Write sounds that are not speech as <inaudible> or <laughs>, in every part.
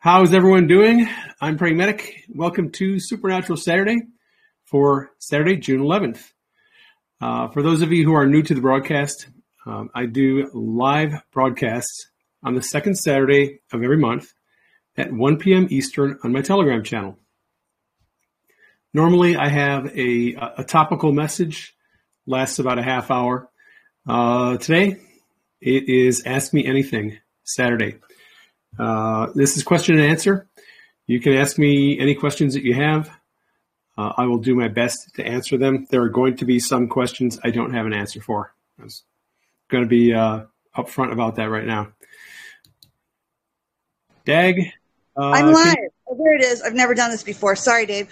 How's everyone doing? I'm Praying Medic. Welcome to Supernatural Saturday for Saturday, June 11th. Uh, for those of you who are new to the broadcast, um, I do live broadcasts on the second Saturday of every month at 1 p.m. Eastern on my Telegram channel. Normally, I have a, a topical message, lasts about a half hour. Uh, today, it is Ask Me Anything Saturday. Uh, this is question and answer. You can ask me any questions that you have. Uh, I will do my best to answer them. There are going to be some questions I don't have an answer for. I'm going to be uh, upfront about that right now. Dag. Uh, I'm live. You- oh, there it is. I've never done this before. Sorry, Dave.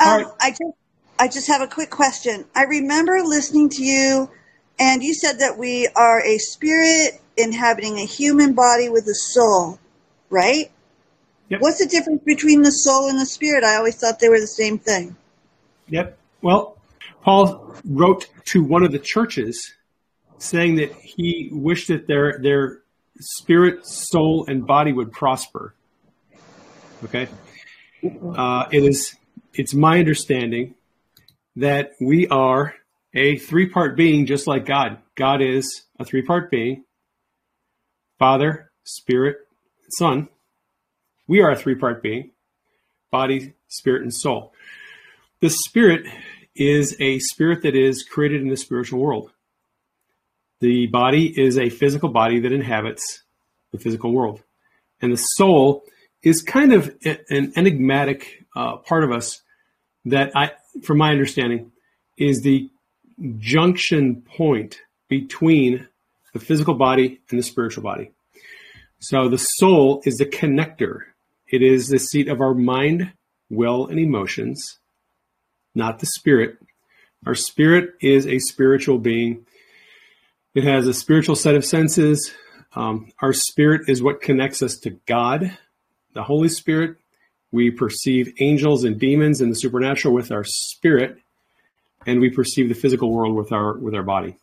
Um, right. I just, I just have a quick question. I remember listening to you, and you said that we are a spirit inhabiting a human body with a soul right? Yep. What's the difference between the soul and the spirit? I always thought they were the same thing. Yep. Well, Paul wrote to one of the churches saying that he wished that their their spirit, soul, and body would prosper. Okay. Uh, it is it's my understanding that we are a three part being just like God. God is a three part being Father, Spirit, Son, we are a three part being body, spirit, and soul. The spirit is a spirit that is created in the spiritual world. The body is a physical body that inhabits the physical world. And the soul is kind of an enigmatic uh, part of us that I, from my understanding, is the junction point between the physical body and the spiritual body. So the soul is the connector. It is the seat of our mind, will, and emotions, not the spirit. Our spirit is a spiritual being. It has a spiritual set of senses. Um, our spirit is what connects us to God, the Holy Spirit. We perceive angels and demons and the supernatural with our spirit, and we perceive the physical world with our with our body.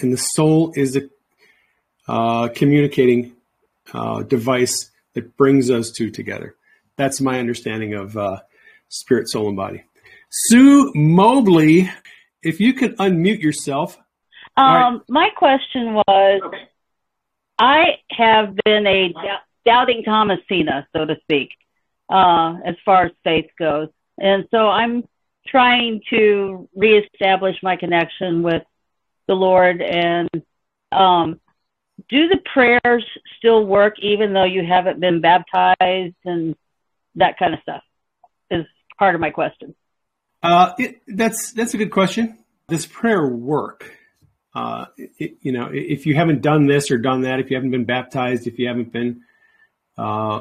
And the soul is the uh, communicating uh, device that brings those two together. That's my understanding of uh, spirit, soul, and body. Sue Mobley, if you could unmute yourself. Um, right. My question was okay. I have been a doubting Thomasina, so to speak, uh, as far as faith goes. And so I'm trying to reestablish my connection with the Lord and um, do the prayers still work even though you haven't been baptized and that kind of stuff is part of my question. Uh, it, that's that's a good question. Does prayer work? Uh, it, you know if you haven't done this or done that if you haven't been baptized if you haven't been uh,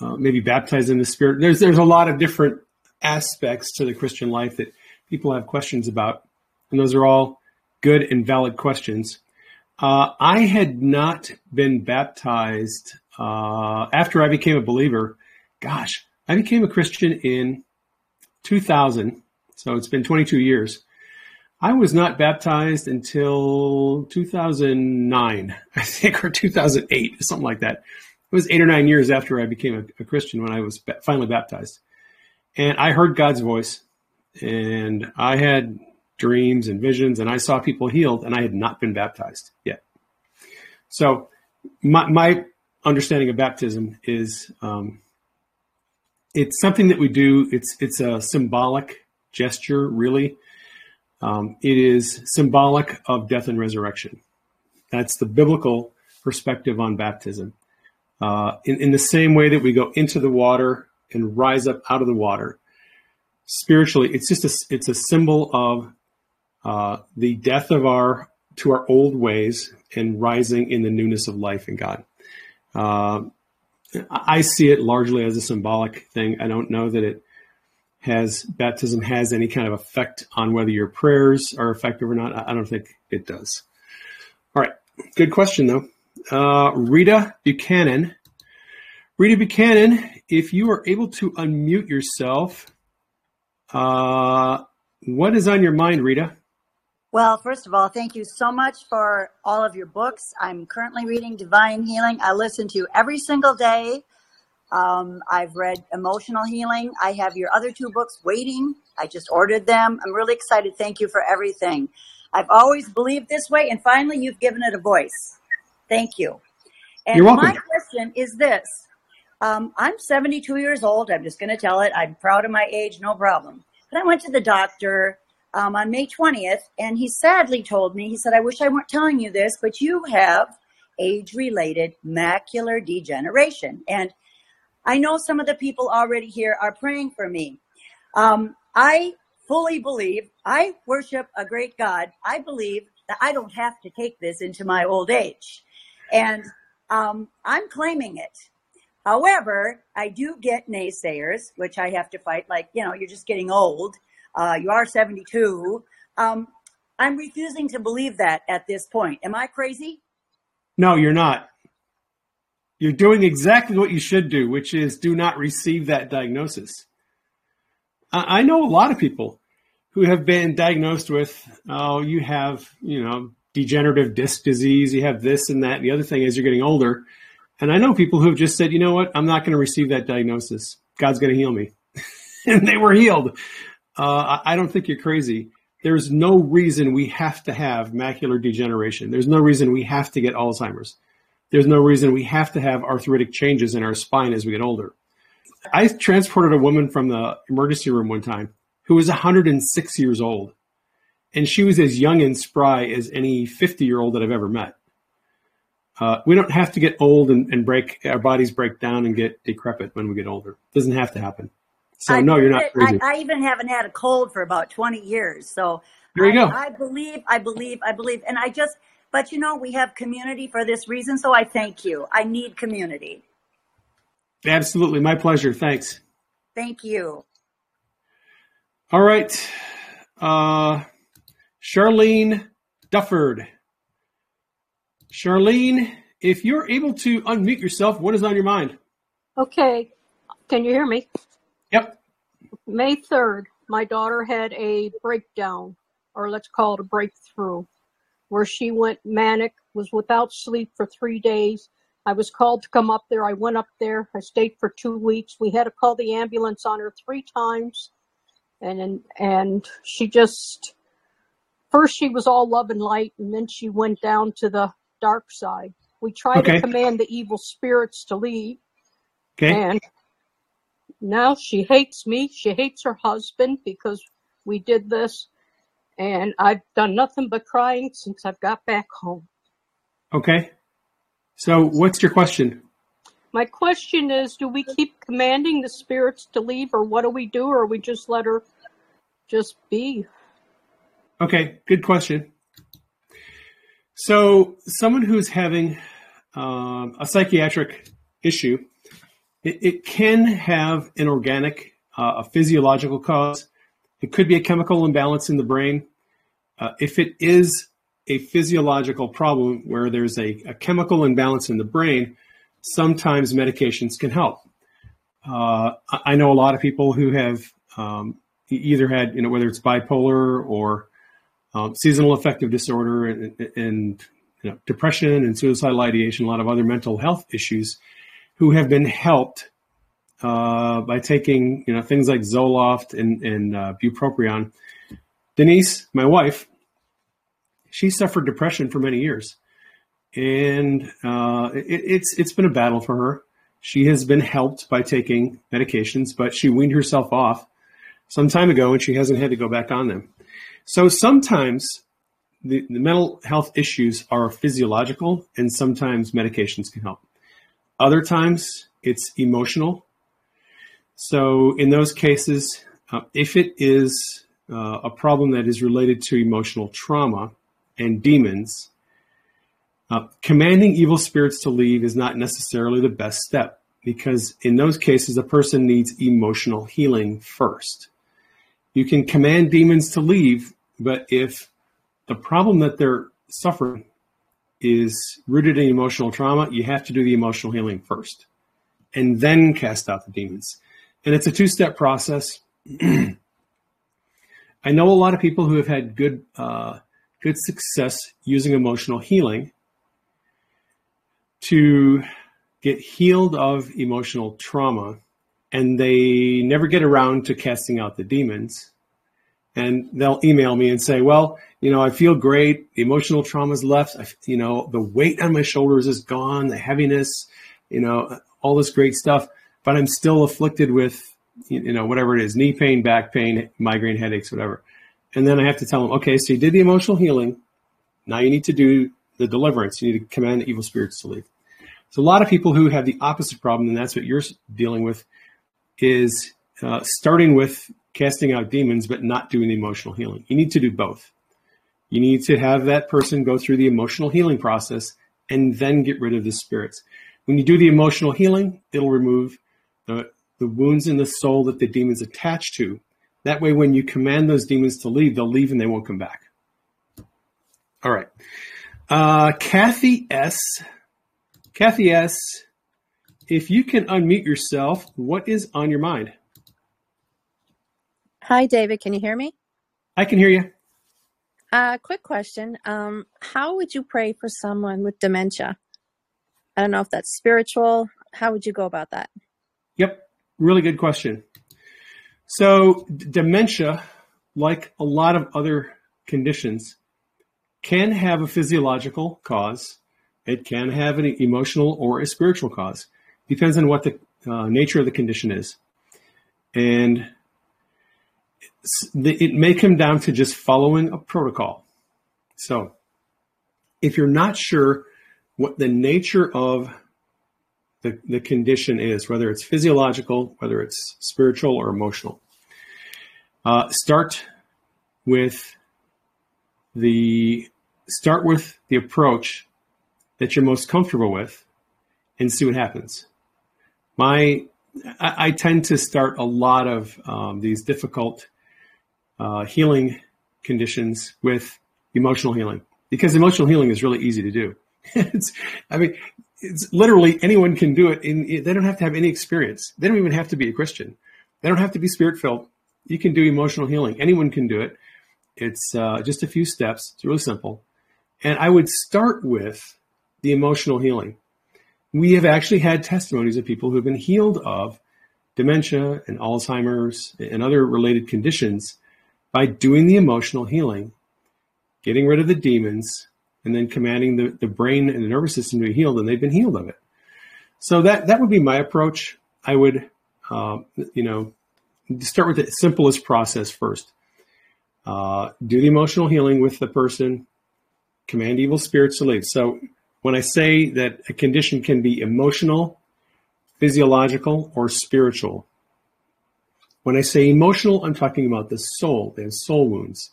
uh maybe baptized in the spirit there's there's a lot of different aspects to the christian life that people have questions about. And those are all good and valid questions uh, I had not been baptized uh, after I became a believer. Gosh, I became a Christian in 2000, so it's been 22 years. I was not baptized until 2009, <laughs> I think, or 2008, something like that. It was eight or nine years after I became a, a Christian when I was ba- finally baptized. And I heard God's voice, and I had dreams and visions, and I saw people healed, and I had not been baptized yet. So, my, my understanding of baptism is um, it's something that we do. It's it's a symbolic gesture, really. Um, it is symbolic of death and resurrection. That's the biblical perspective on baptism. Uh, in, in the same way that we go into the water and rise up out of the water, spiritually, it's just a, it's a symbol of uh, the death of our to our old ways and rising in the newness of life in God. Uh, I see it largely as a symbolic thing. I don't know that it has baptism has any kind of effect on whether your prayers are effective or not. I don't think it does. All right, good question though. Uh, Rita Buchanan. Rita Buchanan, if you are able to unmute yourself, uh, what is on your mind, Rita? Well, first of all, thank you so much for all of your books. I'm currently reading Divine Healing. I listen to you every single day. Um, I've read Emotional Healing. I have your other two books waiting. I just ordered them. I'm really excited. Thank you for everything. I've always believed this way, and finally, you've given it a voice. Thank you. And You're welcome. my question is this um, I'm 72 years old. I'm just going to tell it. I'm proud of my age, no problem. But I went to the doctor um, on May 20th, and he sadly told me, he said, I wish I weren't telling you this, but you have age related macular degeneration. And I know some of the people already here are praying for me. Um, I fully believe, I worship a great God. I believe that I don't have to take this into my old age. And um, I'm claiming it. However, I do get naysayers, which I have to fight, like, you know, you're just getting old. Uh, you are 72. Um, I'm refusing to believe that at this point. Am I crazy? No, you're not. You're doing exactly what you should do, which is do not receive that diagnosis. I, I know a lot of people who have been diagnosed with, oh, you have, you know, degenerative disc disease, you have this and that. The other thing is you're getting older. And I know people who have just said, you know what, I'm not going to receive that diagnosis. God's going to heal me. <laughs> and they were healed. Uh, I don't think you're crazy. There's no reason we have to have macular degeneration. There's no reason we have to get Alzheimer's. There's no reason we have to have arthritic changes in our spine as we get older. I transported a woman from the emergency room one time who was 106 years old. And she was as young and spry as any 50 year old that I've ever met. Uh, we don't have to get old and, and, break, our bodies break down and get decrepit when we get older. It doesn't have to happen. So, I no, you're not crazy. I, I, even haven't had a cold for about 20 years. So, there you I, go. I believe, I believe, I believe. And I just, but you know, we have community for this reason. So I thank you. I need community. Absolutely. My pleasure. Thanks. Thank you. All right. Uh, Charlene Dufford. Charlene, if you're able to unmute yourself, what is on your mind? Okay. Can you hear me? Yep. May 3rd, my daughter had a breakdown, or let's call it a breakthrough, where she went manic, was without sleep for three days. I was called to come up there. I went up there. I stayed for two weeks. We had to call the ambulance on her three times. And, and and she just, first she was all love and light, and then she went down to the dark side. We tried okay. to command the evil spirits to leave. Okay. And now she hates me. She hates her husband because we did this. And I've done nothing but crying since I've got back home. Okay. So, what's your question? My question is do we keep commanding the spirits to leave, or what do we do, or we just let her just be? Okay, good question. So, someone who's having um, a psychiatric issue, it, it, can have an organic, uh, a physiological cause. It could be a chemical imbalance in the brain. Uh, if it is a physiological problem where there's a, a, chemical imbalance in the brain, sometimes medications can help. Uh, I know a lot of people who have um, either had, you know, whether it's bipolar or um, seasonal affective disorder and, and you know, depression and suicidal ideation, a lot of other mental health issues, who have been helped uh, by taking you know things like Zoloft and, and uh, bupropion. Denise, my wife, she suffered depression for many years, and uh, it, it's it's been a battle for her. She has been helped by taking medications, but she weaned herself off some time ago, and she hasn't had to go back on them. So sometimes the, the mental health issues are physiological, and sometimes medications can help. Other times it's emotional. So in those cases, uh, if it is uh, a problem that is related to emotional trauma and demons, uh, commanding evil spirits to leave is not necessarily the best step because in those cases, a person needs emotional healing first. You can command demons to leave, but if the problem that they're suffering is rooted in emotional trauma, you have to do the emotional healing first and then cast out the demons. And it's a two step process. <clears throat> I know a lot of people who have had good, uh, good success using emotional healing to get healed of emotional trauma and they never get around to casting out the demons. And they'll email me and say, well, you know, I feel great. The emotional trauma's left. I, you know, the weight on my shoulders is gone, the heaviness, you know, all this great stuff, but I'm still afflicted with, you know, whatever it is, knee pain, back pain, migraine headaches, whatever. And then I have to tell them, okay, so you did the emotional healing. Now you need to do the deliverance. You need to command the evil spirits to leave. So a lot of people who have the opposite problem, and that's what you're dealing with, is uh, starting with casting out demons, but not doing the emotional healing. You need to do both. You need to have that person go through the emotional healing process and then get rid of the spirits. When you do the emotional healing, it'll remove the, the wounds in the soul that the demons attach to. That way, when you command those demons to leave, they'll leave and they won't come back. All right. Uh, Kathy S. Kathy S. If you can unmute yourself, what is on your mind? Hi, David. Can you hear me? I can hear you. Uh, quick question. Um, how would you pray for someone with dementia? I don't know if that's spiritual. How would you go about that? Yep. Really good question. So, d- dementia, like a lot of other conditions, can have a physiological cause. It can have an emotional or a spiritual cause. Depends on what the uh, nature of the condition is. And it may come down to just following a protocol. So, if you're not sure what the nature of the, the condition is, whether it's physiological, whether it's spiritual or emotional, uh, start with the start with the approach that you're most comfortable with, and see what happens. My I, I tend to start a lot of um, these difficult uh, healing conditions with emotional healing because emotional healing is really easy to do. <laughs> it's, I mean, it's literally anyone can do it. In, they don't have to have any experience. They don't even have to be a Christian. They don't have to be spirit filled. You can do emotional healing. Anyone can do it. It's uh, just a few steps. It's really simple. And I would start with the emotional healing. We have actually had testimonies of people who have been healed of dementia and Alzheimer's and other related conditions by doing the emotional healing, getting rid of the demons, and then commanding the, the brain and the nervous system to be healed, and they've been healed of it. So that that would be my approach. I would, uh, you know, start with the simplest process first. Uh, do the emotional healing with the person, command evil spirits to leave. So when I say that a condition can be emotional, physiological, or spiritual, when I say emotional, I'm talking about the soul. Have soul wounds.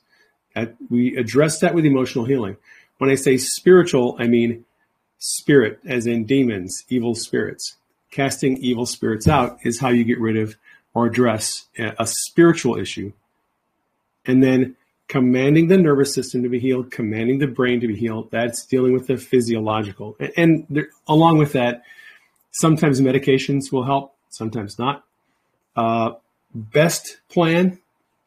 We address that with emotional healing. When I say spiritual, I mean spirit, as in demons, evil spirits. Casting evil spirits out is how you get rid of or address a spiritual issue. And then commanding the nervous system to be healed, commanding the brain to be healed, that's dealing with the physiological. And there, along with that, sometimes medications will help, sometimes not. Uh, best plan,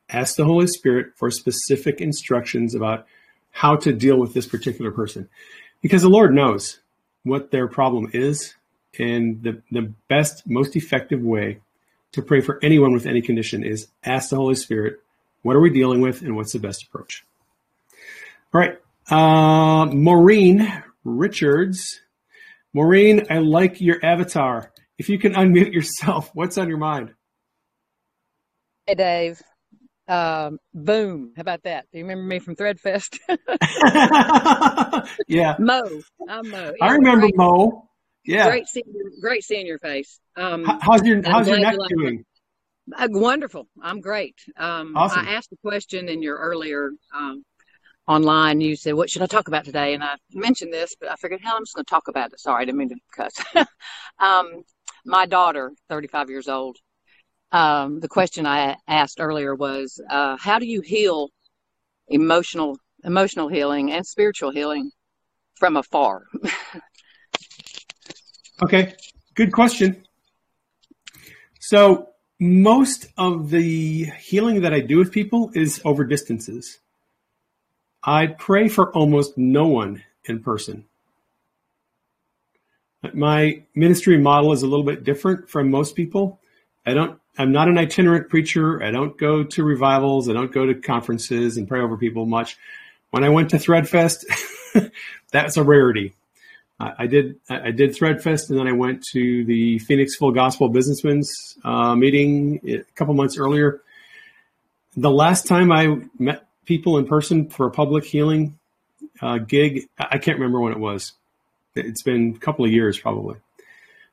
ask the Holy Spirit for specific instructions about how to deal with this particular person. Because the Lord knows what their problem is, and the, the best, most effective way to pray for anyone with any condition is ask the Holy Spirit, what are we dealing with, and what's the best approach? All right. Uh, Maureen Richards. Maureen, I like your avatar. If you can unmute yourself, what's on your mind? Hey, Dave. Um, boom. How about that? Do you remember me from Threadfest? <laughs> <laughs> yeah. Mo. I'm Mo. I remember great, Mo. Yeah. Great seeing, great seeing your face. Um, how's your How's your neck doing? Uh, wonderful. I'm great. Um, awesome. I asked a question in your earlier um, online. You said, "What should I talk about today?" And I mentioned this, but I figured, hell, I'm just going to talk about it. Sorry, I didn't mean to cuss. <laughs> um, my daughter, 35 years old, um, the question I asked earlier was, uh, how do you heal emotional emotional healing and spiritual healing from afar? <laughs> okay, good question. So most of the healing that I do with people is over distances. I pray for almost no one in person. My ministry model is a little bit different from most people. I don't I'm not an itinerant preacher. I don't go to revivals. I don't go to conferences and pray over people much. When I went to Threadfest, <laughs> that's a rarity. I did I did Threadfest, and then I went to the Phoenix Full Gospel Businessmen's uh, meeting a couple months earlier. The last time I met people in person for a public healing uh, gig, I can't remember when it was. It's been a couple of years probably.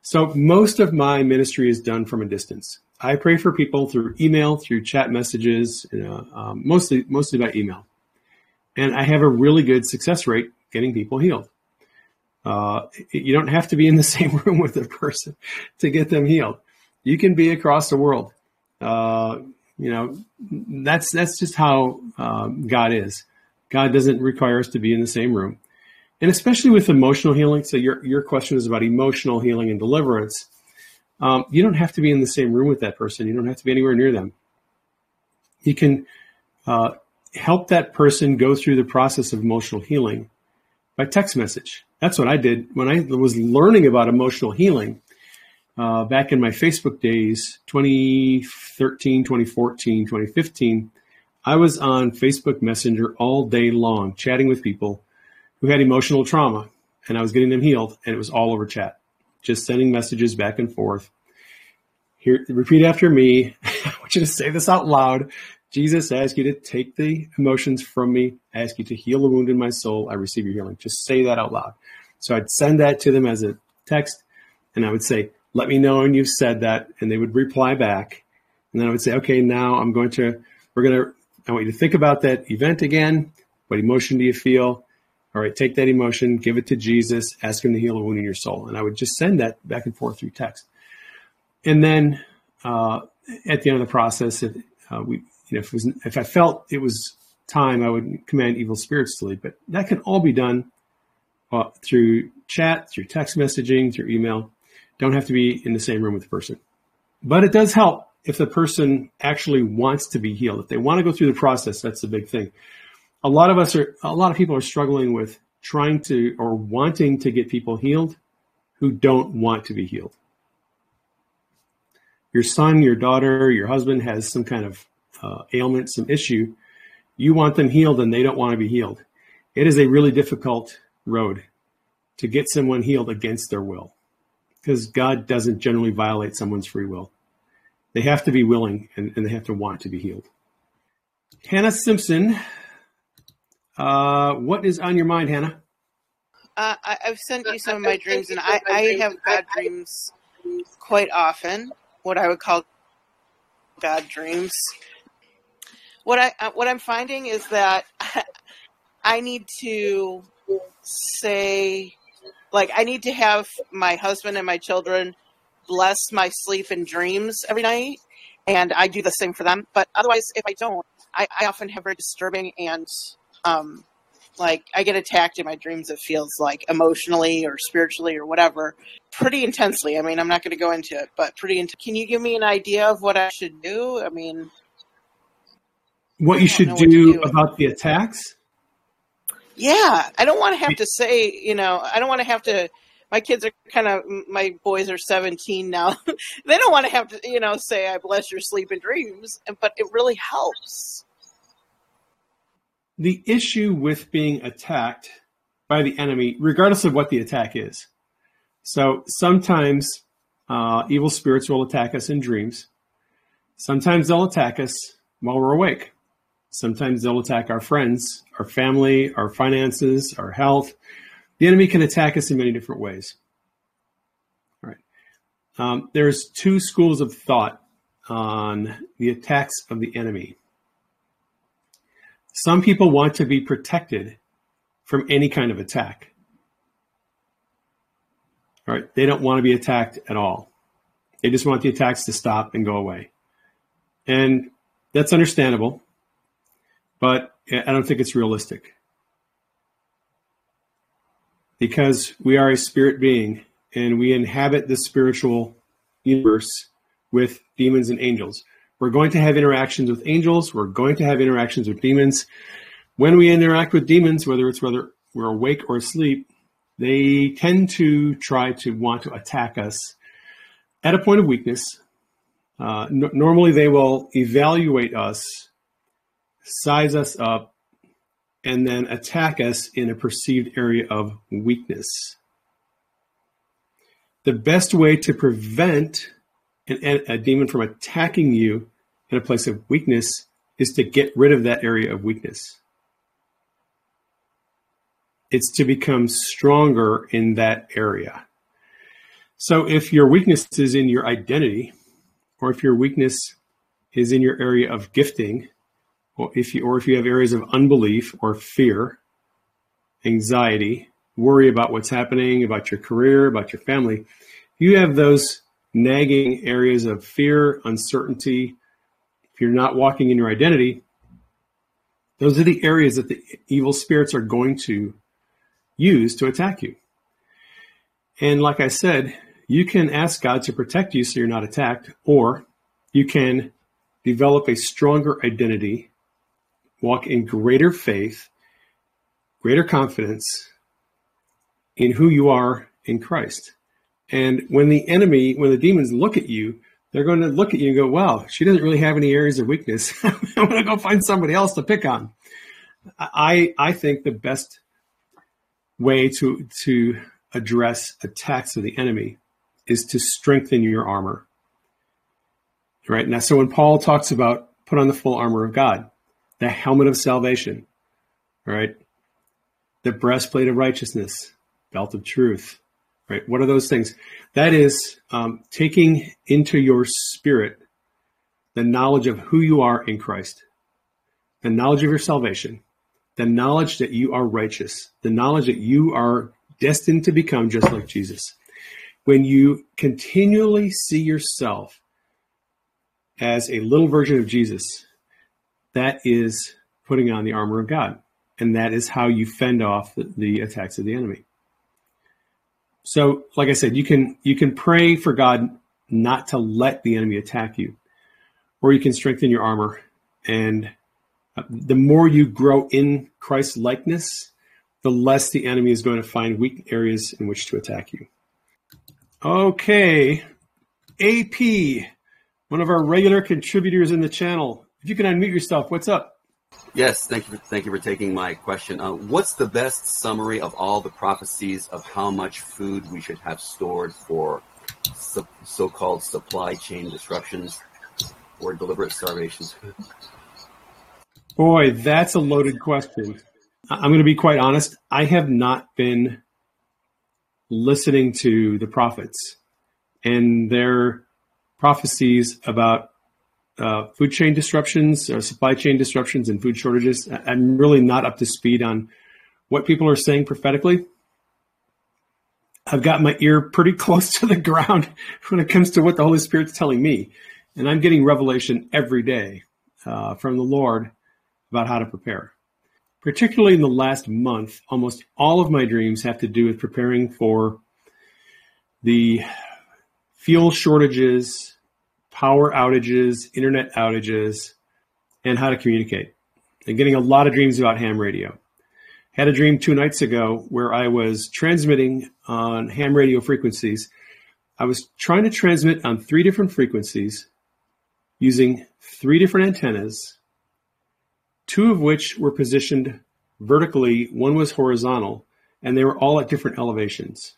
So most of my ministry is done from a distance. I pray for people through email, through chat messages, you know, um, mostly mostly by email, and I have a really good success rate getting people healed. Uh, you don't have to be in the <laughs> same room with a person to get them healed. You can be across the world. Uh, you know, that's that's just how uh, God is. God doesn't require us to be in the same room, and especially with emotional healing. So your your question is about emotional healing and deliverance. Um, you don't have to be in the same room with that person. You don't have to be anywhere near them. You can uh, help that person go through the process of emotional healing by text message. That's what I did when I was learning about emotional healing uh, back in my Facebook days, 2013, 2014, 2015. I was on Facebook Messenger all day long, chatting with people who had emotional trauma, and I was getting them healed, and it was all over chat just sending messages back and forth. Here, repeat after me. <laughs> I want you to say this out loud. Jesus, I ask you to take the emotions from me. I ask you to heal the wound in my soul. I receive your healing. Just say that out loud. So I'd send that to them as a text, and I would say, "Let me know when you've said that," and they would reply back. And then I would say, "Okay, now I'm going to. We're going to. I want you to think about that event again. What emotion do you feel? All right, take that emotion, give it to Jesus, ask him to heal a wound in your soul. And I would just send that back and forth through text. And then uh, at the end of the process, if, uh, we, you know, if, was, if I felt it was time, I would command evil spirits to leave. But that can all be done uh, through chat, through text messaging, through email. Don't have to be in the same room with the person. But it does help if the person actually wants to be healed. If they want to go through the process, that's the big thing a lot of us are a lot of people are struggling with trying to or wanting to get people healed who don't want to be healed. Your son, your daughter, your husband has some kind of uh, ailment, some issue. You want them healed and they don't want to be healed. It is a really difficult road to get someone healed against their will because God doesn't generally violate someone's free will. They have to be willing and, and they have to want to be healed. Hannah Simpson uh, what is on your mind, Hannah? Uh, I, have sent you some of my dreams, and I, I have bad dreams quite often. What I would call bad dreams. What I uh, what I'm finding is that <laughs> I need to say, like, I need to have my husband and my children bless my sleep and dreams every night, and I do the same for them. But otherwise, if I don't, I, I often have very disturbing and um, like I get attacked in my dreams. It feels like emotionally or spiritually or whatever, pretty intensely. I mean, I'm not going to go into it, but pretty. Int- Can you give me an idea of what I should do? I mean, what you should do, do, about the attacks? Yeah, I don't want to have to say. You know, I don't want to have to. My kids are kind of. My boys are 17 now. <laughs> they don't want to have to, you know, say "I bless your sleep and dreams," but it really helps the issue with being attacked by the enemy, regardless of what the attack is. So sometimes uh, evil spirits will attack us in dreams. Sometimes they'll attack us while we're awake. Sometimes they'll attack our friends, our family, our finances, our health. The enemy can attack us in many different ways. All right. Um, there's two schools of thought on the attacks of the enemy. Some people want to be protected from any kind of attack. Right? They don't want to be attacked at all. They just want the attacks to stop and go away. And that's understandable, but I don't think it's realistic. Because we are a spirit being and we inhabit the spiritual universe with demons and angels. We're going to have interactions with angels. We're going to have interactions with demons. When we interact with demons, whether it's whether we're awake or asleep, they tend to try to want to attack us at a point of weakness. Uh, n- normally, they will evaluate us, size us up, and then attack us in a perceived area of weakness. The best way to prevent an, a demon from attacking you in a place of weakness is to get rid of that area of weakness. It's to become stronger in that area. So if your weakness is in your identity, or if your weakness is in your area of gifting, or if you or if you have areas of unbelief or fear, anxiety, worry about what's happening, about your career, about your family, you have those nagging areas of fear, uncertainty, if you're not walking in your identity, those are the areas that the evil spirits are going to use to attack you. And like I said, you can ask God to protect you so you're not attacked, or you can develop a stronger identity, walk in greater faith, greater confidence in who you are in Christ. And when the enemy, when the demons look at you, they're going to look at you and go, "Wow, she doesn't really have any areas of weakness. <laughs> I'm going to go find somebody else to pick on." I I think the best way to to address attacks of the enemy is to strengthen your armor. Right now, so when Paul talks about put on the full armor of God, the helmet of salvation, right, the breastplate of righteousness, belt of truth, right? What are those things? That is um, taking into your spirit the knowledge of who you are in Christ, the knowledge of your salvation, the knowledge that you are righteous, the knowledge that you are destined to become just like Jesus. When you continually see yourself as a little version of Jesus, that is putting on the armor of God. And that is how you fend off the, the attacks of the enemy. So, like I said, you can you can pray for God not to let the enemy attack you, or you can strengthen your armor. And uh, the more you grow in Christ's likeness, the less the enemy is going to find weak areas in which to attack you. Okay, AP, one of our regular contributors in the channel. If you can unmute yourself, what's up? Yes, thank you. For, thank you for taking my question. Uh, what's the best summary of all the prophecies of how much food we should have stored for so, so-called supply chain disruptions or deliberate starvations? Boy, that's a loaded question. I'm going to be quite honest. I have not been listening to the prophets and their prophecies about uh, food chain disruptions, uh, supply chain disruptions, and food shortages. I'm really not up to speed on what people are saying prophetically. I've got my ear pretty <laughs> close to the ground when it comes to what the Holy Spirit's telling me. And I'm getting revelation every day uh, from the Lord about how to prepare. Particularly in the last month, almost all of my dreams have to do with preparing for the fuel shortages power outages, internet outages, and how to communicate. And getting a lot of dreams about ham radio. Had a dream two nights ago where I was transmitting on ham radio frequencies. I was trying to transmit on three different frequencies using three different antennas, two of which were positioned vertically, one was horizontal, and they were all at different elevations.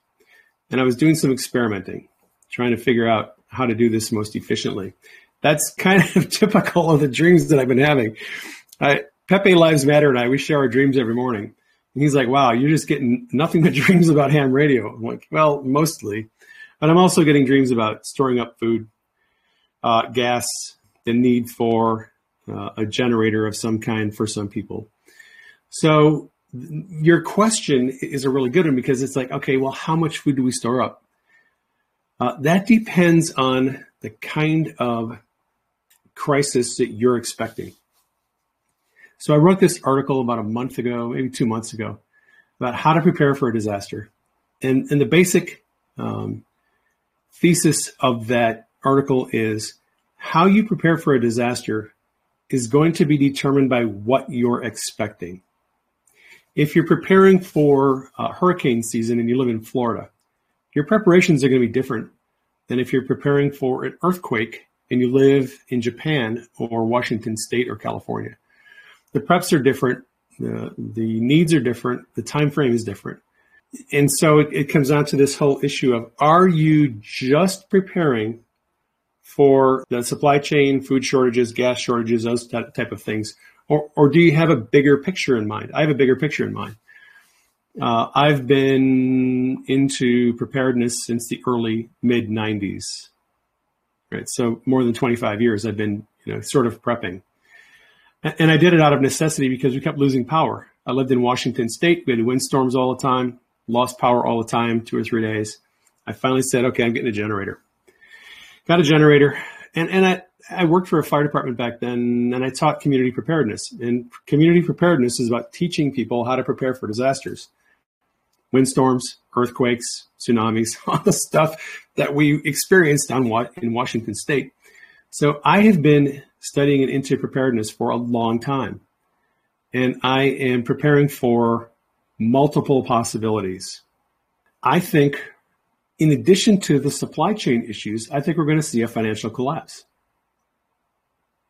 And I was doing some experimenting, trying to figure out how to do this most efficiently. That's kind of <laughs> typical of the dreams that I've been having. I, Pepe Lives Matter and I, we share our dreams every morning. And he's like, wow, you're just getting nothing but <laughs> dreams about ham radio. I'm like, well, mostly. But I'm also getting dreams about storing up food, uh, gas, the need for uh, a generator of some kind for some people. So your question is a really good one because it's like, okay, well, how much food do we store up? Uh, that depends on the kind of crisis that you're expecting. So I wrote this article about a month ago, maybe two months ago, about how to prepare for a disaster. And, and the basic um, thesis of that article is how you prepare for a disaster is going to be determined by what you're expecting. if you're preparing for uh, hurricane season and you live in Florida, your preparations are going to be different than if you're preparing for an earthquake and you live in Japan or Washington State or California. The preps are different, the, the needs are different, the time frame is different. And so it, it comes down to this whole issue of are you just preparing for the supply chain, food shortages, gas shortages, those type of things? Or, or do you have a bigger picture in mind? I have a bigger picture in mind. Uh, I've been into preparedness since the early mid 90s. Right, so more than 25 years I've been, you know, sort of prepping, and I did it out of necessity because we kept losing power. I lived in Washington State. We had windstorms all the time, lost power all the time, two or three days. I finally said, okay, I'm getting a generator. Got a generator, and and I I worked for a fire department back then, and I taught community preparedness. And community preparedness is about teaching people how to prepare for disasters windstorms, earthquakes, tsunamis, <laughs> all the stuff that we experienced on what in Washington State. So I have been studying and into preparedness for a long time, and I am preparing for multiple possibilities. I think, in addition to the supply chain issues, I think we're going to see a financial collapse.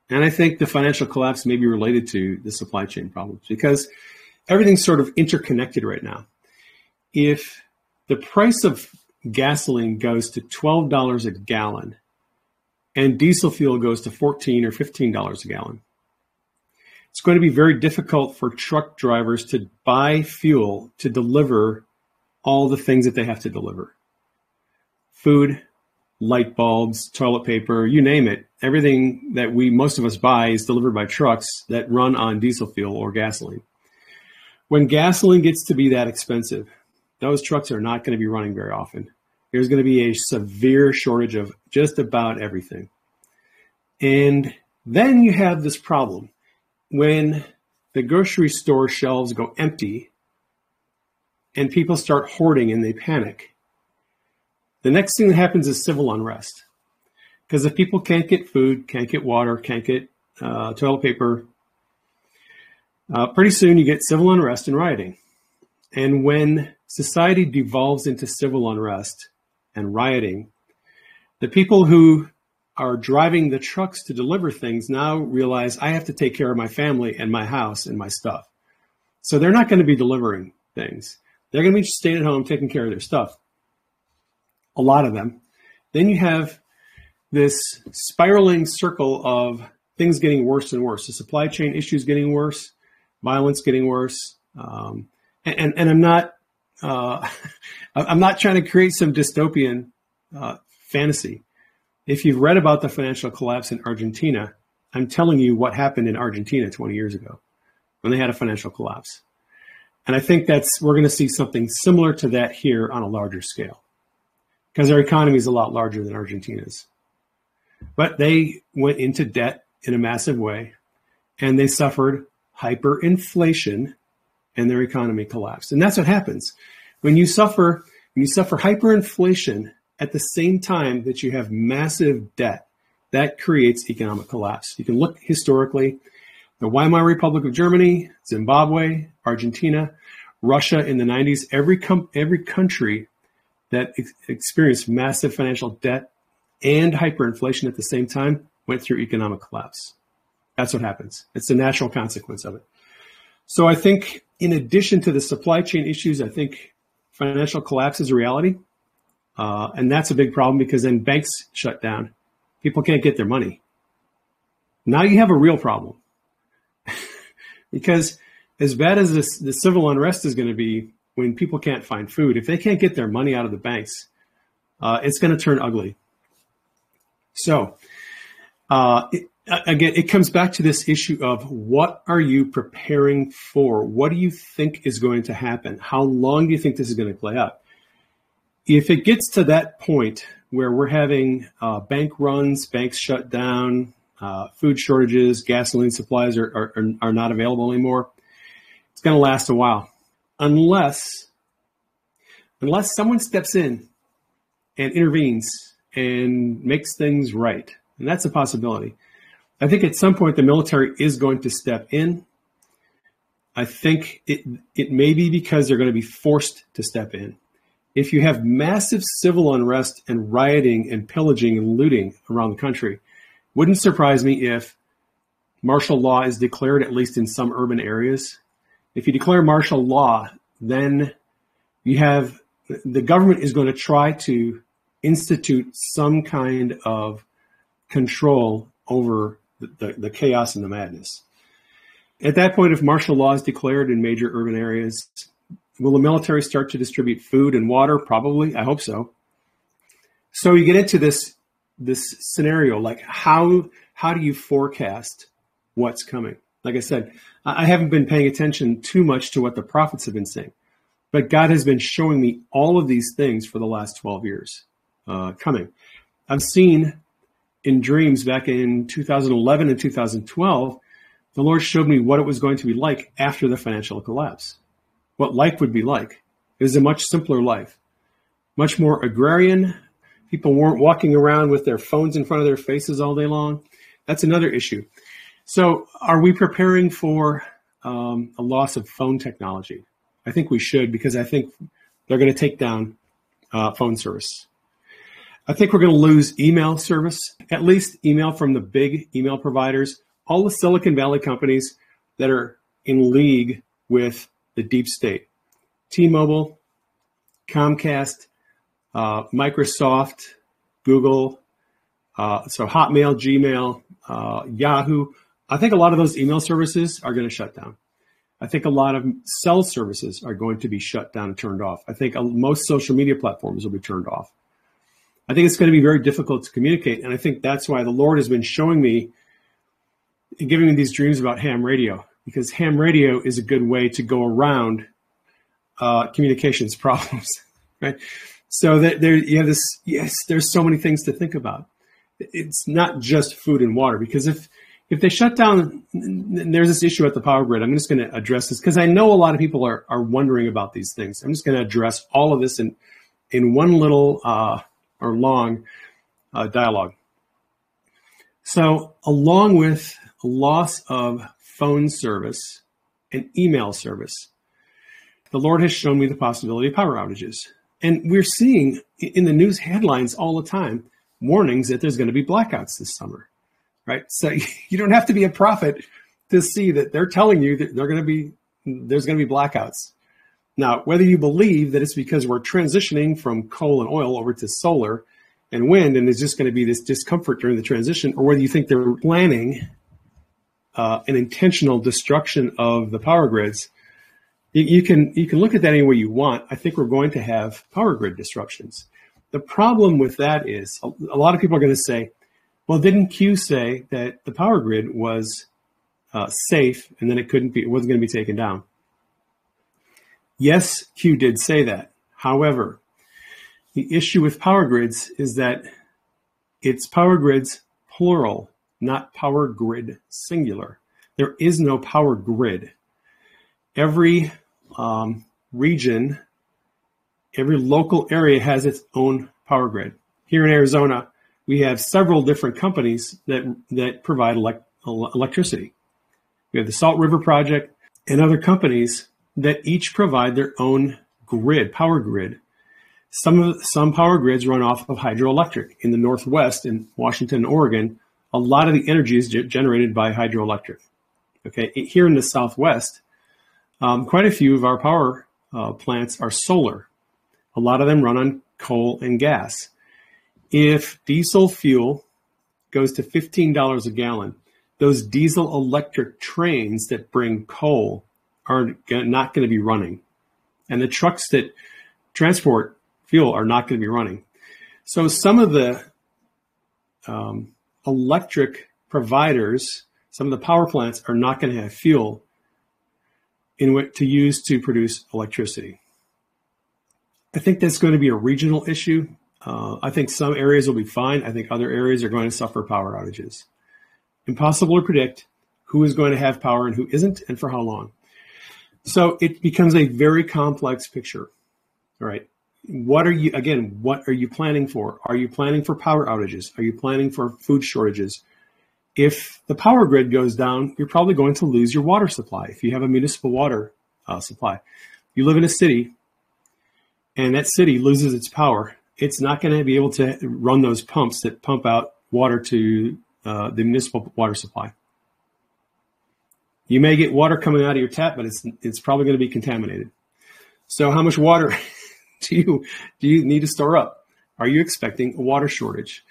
And I think the financial collapse may be related to the supply chain problems because everything's sort of interconnected right now if the price of gasoline goes to $12 a gallon and diesel fuel goes to 14 or $15 a gallon, it's going to be very difficult for truck drivers to buy fuel to deliver all the things that they have to deliver food, light bulbs, toilet paper, you name it. Everything that we, most of us buy, is delivered by trucks that run on diesel fuel or gasoline. When gasoline gets to be that expensive, those trucks are not going to be running very often. There's going to be a severe shortage of just about everything. And then you have this problem when the grocery store shelves go empty and people start hoarding and they panic. The next thing that happens is civil unrest. Because if people can't get food, can't get water, can't get uh, toilet paper, uh, pretty soon you get civil unrest and rioting. And when society devolves into civil unrest and rioting, the people who are driving the trucks to deliver things now realize I have to take care of my family and my house and my stuff. So they're not going to be delivering things. They're going to be staying at home taking care of their stuff. A lot of them. Then you have this spiraling circle of things getting worse and worse. The supply chain issues getting worse, violence getting worse. Um, and, and, and I'm not uh, <laughs> I'm not trying to create some dystopian uh, fantasy. If you've read about the financial collapse in Argentina, I'm telling you what happened in Argentina 20 years ago when they had a financial collapse. And I think that's we're going to see something similar to that here on a larger scale because our economy is a lot larger than Argentina's. But they went into debt in a massive way and they suffered hyperinflation and their economy collapsed. And that's what happens when you suffer when you suffer hyperinflation at the same time that you have massive debt. That creates economic collapse. You can look historically, the Weimar Republic of Germany, Zimbabwe, Argentina, Russia in the 90s, every every country that ex- experienced massive financial debt and hyperinflation at the same time went through economic collapse. That's what happens. It's the natural consequence of it. So I think in addition to the supply chain issues, I think financial collapse is a reality. Uh, and that's a big problem because then banks shut down. People can't get their money. Now you have a real problem. <laughs> because as bad as this, the civil unrest is going to be when people can't find food, if they can't get their money out of the banks, uh, it's going to turn ugly. So, uh, it, again, it comes back to this issue of what are you preparing for? What do you think is going to happen? How long do you think this is going to play out? If it gets to that point where we're having uh, bank runs, banks shut down, uh, food shortages, gasoline supplies are, are, are not available anymore, it's going to last a while. Unless, unless someone steps in and intervenes and makes things right. And that's a possibility. I think at some point the military is going to step in. I think it, it may be because they're going to be forced to step in. If you have massive civil unrest and rioting and pillaging and looting around the country, wouldn't surprise me if martial law is declared, at least in some urban areas. If you declare martial law, then you have the government is going to try to institute some kind of control over the, the, chaos and the madness. At that point, if martial law is declared in major urban areas, will the military start to distribute food and water? Probably. I hope so. So you get into this this scenario, like how how do you forecast what's coming? Like I said, I haven't been paying attention too much to what the prophets have been saying, but God has been showing me all of these things for the last 12 years uh, coming. I've seen in dreams back in 2011 and 2012 the Lord showed me what it was going to be like after the financial collapse, what life would be like. It was a much simpler life, much more agrarian. People weren't walking around with their phones in front of their faces all day long. That's another issue. So, are we preparing for um, a loss of phone technology? I think we should because I think they're going to take down uh, phone service. I think we're going to lose email service, at least email from the big email providers all the Silicon Valley companies that are in league with the deep state T-Mobile, Comcast, uh, Microsoft, Google, uh, so Hotmail, Gmail, uh, Yahoo. I think a lot of those email services are going to shut down. I think a lot of cell services are going to be shut down and turned off. I think most social media platforms will be turned off. I think it's going to be very difficult to communicate. And I think that's why the Lord has been showing me and giving me these dreams about ham radio because ham radio is a good way to go around uh, communications <laughs> problems, right? So that there you have this. Yes, there's so many things to think about. It's not just food and water because if if they shut down, there's this issue at the power grid. I'm just going to address this because I know a lot of people are are wondering about these things. I'm just going to address all of this in in one little uh, or long uh, dialogue. So, along with loss of phone service and email service. The Lord has shown me the possibility of power outages. And we're seeing in the news headlines all the time warnings that there's going to be blackouts this summer, right? So <laughs> you don't have to be a prophet to see that they're telling you that they're going to be there's going to be blackouts. Now, whether you believe that it's because we're transitioning from coal and oil over to solar and wind, and there's just going to be this discomfort during the transition, or whether you think they're planning uh, an intentional destruction of the power grids, you, you, can you can look at that any way you want. I think we're going to have power grid disruptions. The problem with that is a, a lot of people are going to say, "Well, didn't Q say that the power grid was uh, safe and then it couldn't be it wasn't going to be taken down?" Yes, Q did say that. However, the issue with power grids is that it's power grids plural not power grid singular. There is no power grid. Every um, region, every local area has its own power grid. Here in Arizona, we have several different companies that that provide elect- electricity. We have the Salt River Project and other companies that each provide their own grid, power grid. Some of some power grids run off of hydroelectric. In the Northwest, in Washington Oregon, a lot of the energy is generated by hydroelectric. Okay, here in the Southwest, um, quite a few of our power uh, plants are solar. A lot of them run on coal and gas. If diesel fuel goes to $15 a gallon, those diesel electric trains that bring coal are not going to be running. And the trucks that transport fuel are not going to be running. So some of the um, electric providers, some of the power plants are not going to have fuel in what to use to produce electricity. I think that's going to be a regional issue. Uh, I think some areas will be fine. I think other areas are going to suffer power outages. Impossible to predict who is going to have power and who isn't, and for how long. So it becomes a very complex picture. All right what are you again what are you planning for are you planning for power outages are you planning for food shortages if the power grid goes down, you're probably going to lose your water supply. If you have a municipal water uh, supply, you live in a city and that city loses its power, it's not going to be able to run those pumps that pump out water to uh, the municipal water supply. You may get water coming out of your tap, but it's it's probably going to be contaminated. So, how much water <laughs> do you do you need to store up? Are you expecting a water shortage?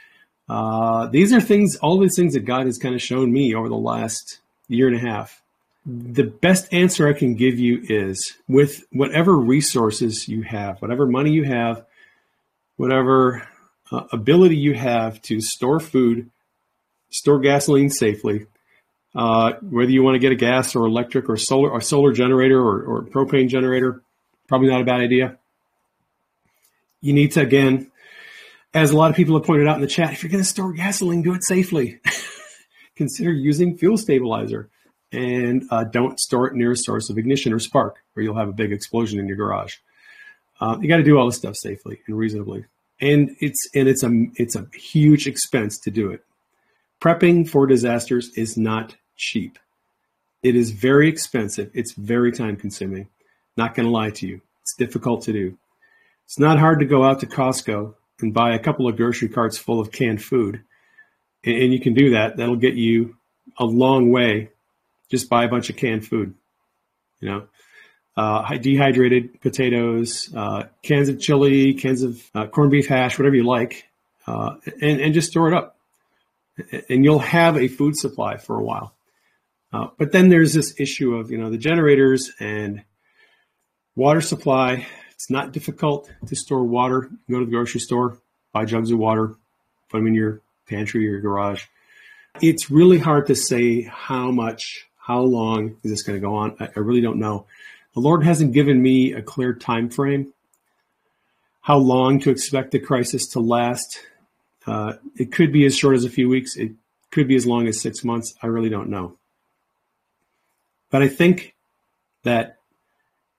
Uh, these are things, all these things that God has kind of shown me over the last year and a half. The best answer I can give you is with whatever resources you have, whatever money you have, whatever uh, ability you have to store food, store gasoline safely, uh, whether you want to get a gas or electric or solar or solar generator or, or propane generator, probably not a bad idea. You need to again as a lot of people have pointed out in the chat, if you're going to store gasoline, do it safely. <laughs> Consider using fuel stabilizer and uh, don't store it near a source of ignition or spark, or you'll have a big explosion in your garage. Uh, you got to do all this stuff safely and reasonably, and it's and it's a it's a huge expense to do it. Prepping for disasters is not cheap. It is very expensive. It's very time consuming. Not going to lie to you. It's difficult to do. It's not hard to go out to Costco and buy a couple of grocery carts full of canned food. And, you can do that. That'll get you a long way. Just buy a bunch of canned food. You know, uh, dehydrated potatoes, uh, cans of chili, cans of uh, corned beef hash, whatever you like, uh, and, and just store it up. And you'll have a food supply for a while. Uh, but then there's this issue of, you know, the generators and water supply it's not difficult to store water. Go to the grocery store, buy jugs of water, put them in your pantry or your garage. It's really hard to say how much, how long is this going to go on. I, I really don't know. The Lord hasn't given me a clear time frame, how long to expect the crisis to last. Uh, it could be as short as a few weeks. It could be as long as six months. I really don't know. But I think that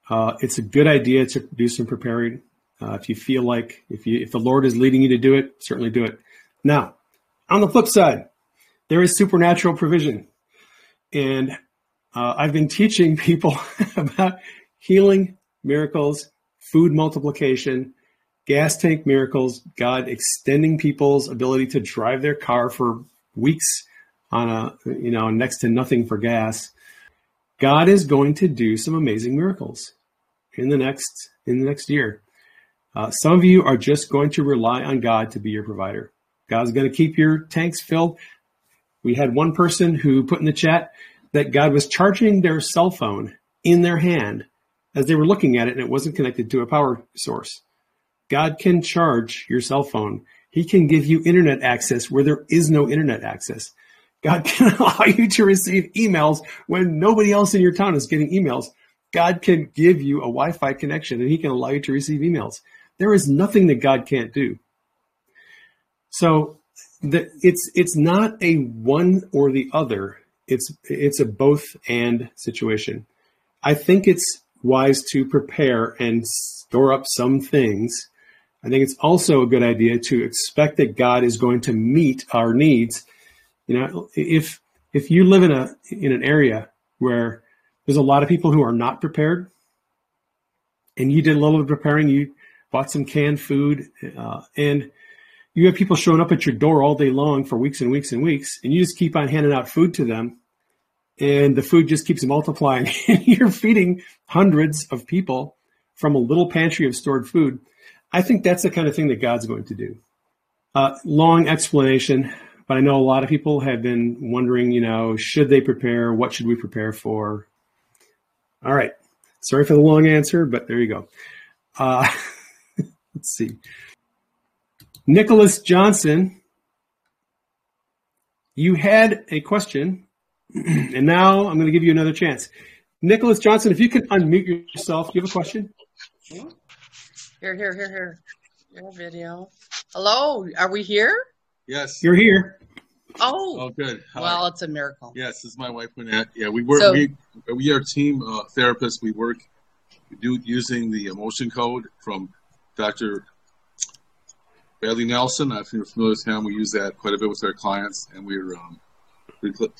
uh, it's a good idea to do some preparing. Uh, if you feel like if you if the Lord is leading you to do it, certainly do it. Now, on the flip side, there is supernatural provision, and uh, I've been teaching <laughs> people about healing miracles, food multiplication, gas tank miracles, God extending people's ability to drive their car for weeks on a you know next to nothing for gas. God is going to do some amazing miracles in the next in the next year. Uh, some of you are just going to rely on God to be your provider. God's going to keep your tanks filled. We had one person who put in the chat that God was charging their cell phone in their hand as they were looking at it and it wasn't connected to a power source. God can charge your cell phone. He can give you internet access where there is no internet access. God <laughs> can allow you to receive emails when nobody else in your town is getting emails. God can give you a Wi Fi connection and He can allow you to receive emails. There is nothing that God can't do. So the, it's it's not a one or the other. It's it's a both and situation. I think it's wise to prepare and store up some things. I think it's also a good idea to expect that God is going to meet our needs. You know, if if you live in a in an area where there's a lot of people who are not prepared. And you did a little bit of preparing. You bought some canned food, uh, and you have people showing up at your door all day long for weeks and weeks and weeks, and you just keep on handing out food to them, and the food just keeps multiplying. <laughs> And you're feeding hundreds of people from a little pantry of stored food. I think that's the kind of thing that God's going to do. Uh, long explanation, but I know a lot of people have been wondering, you know, should they prepare? What should we prepare for? All right. Sorry for the long answer, but there you go. Uh, <laughs> let's see. Nicholas Johnson, you had a question, <clears throat> and now I'm going to give you another chance. Nicholas Johnson, if you could unmute yourself, you have a question? Here, here, here, here. Your video. Hello, are we here? Yes. You're here. Oh. Oh, good. Hi. Well, it's a miracle. Yes, this is my wife Lynette. Yeah, we work. So- we we are team uh, therapists. We work we do using the emotion code from Dr. Bradley Nelson. If you're familiar with him, we use that quite a bit with our clients, and we're um,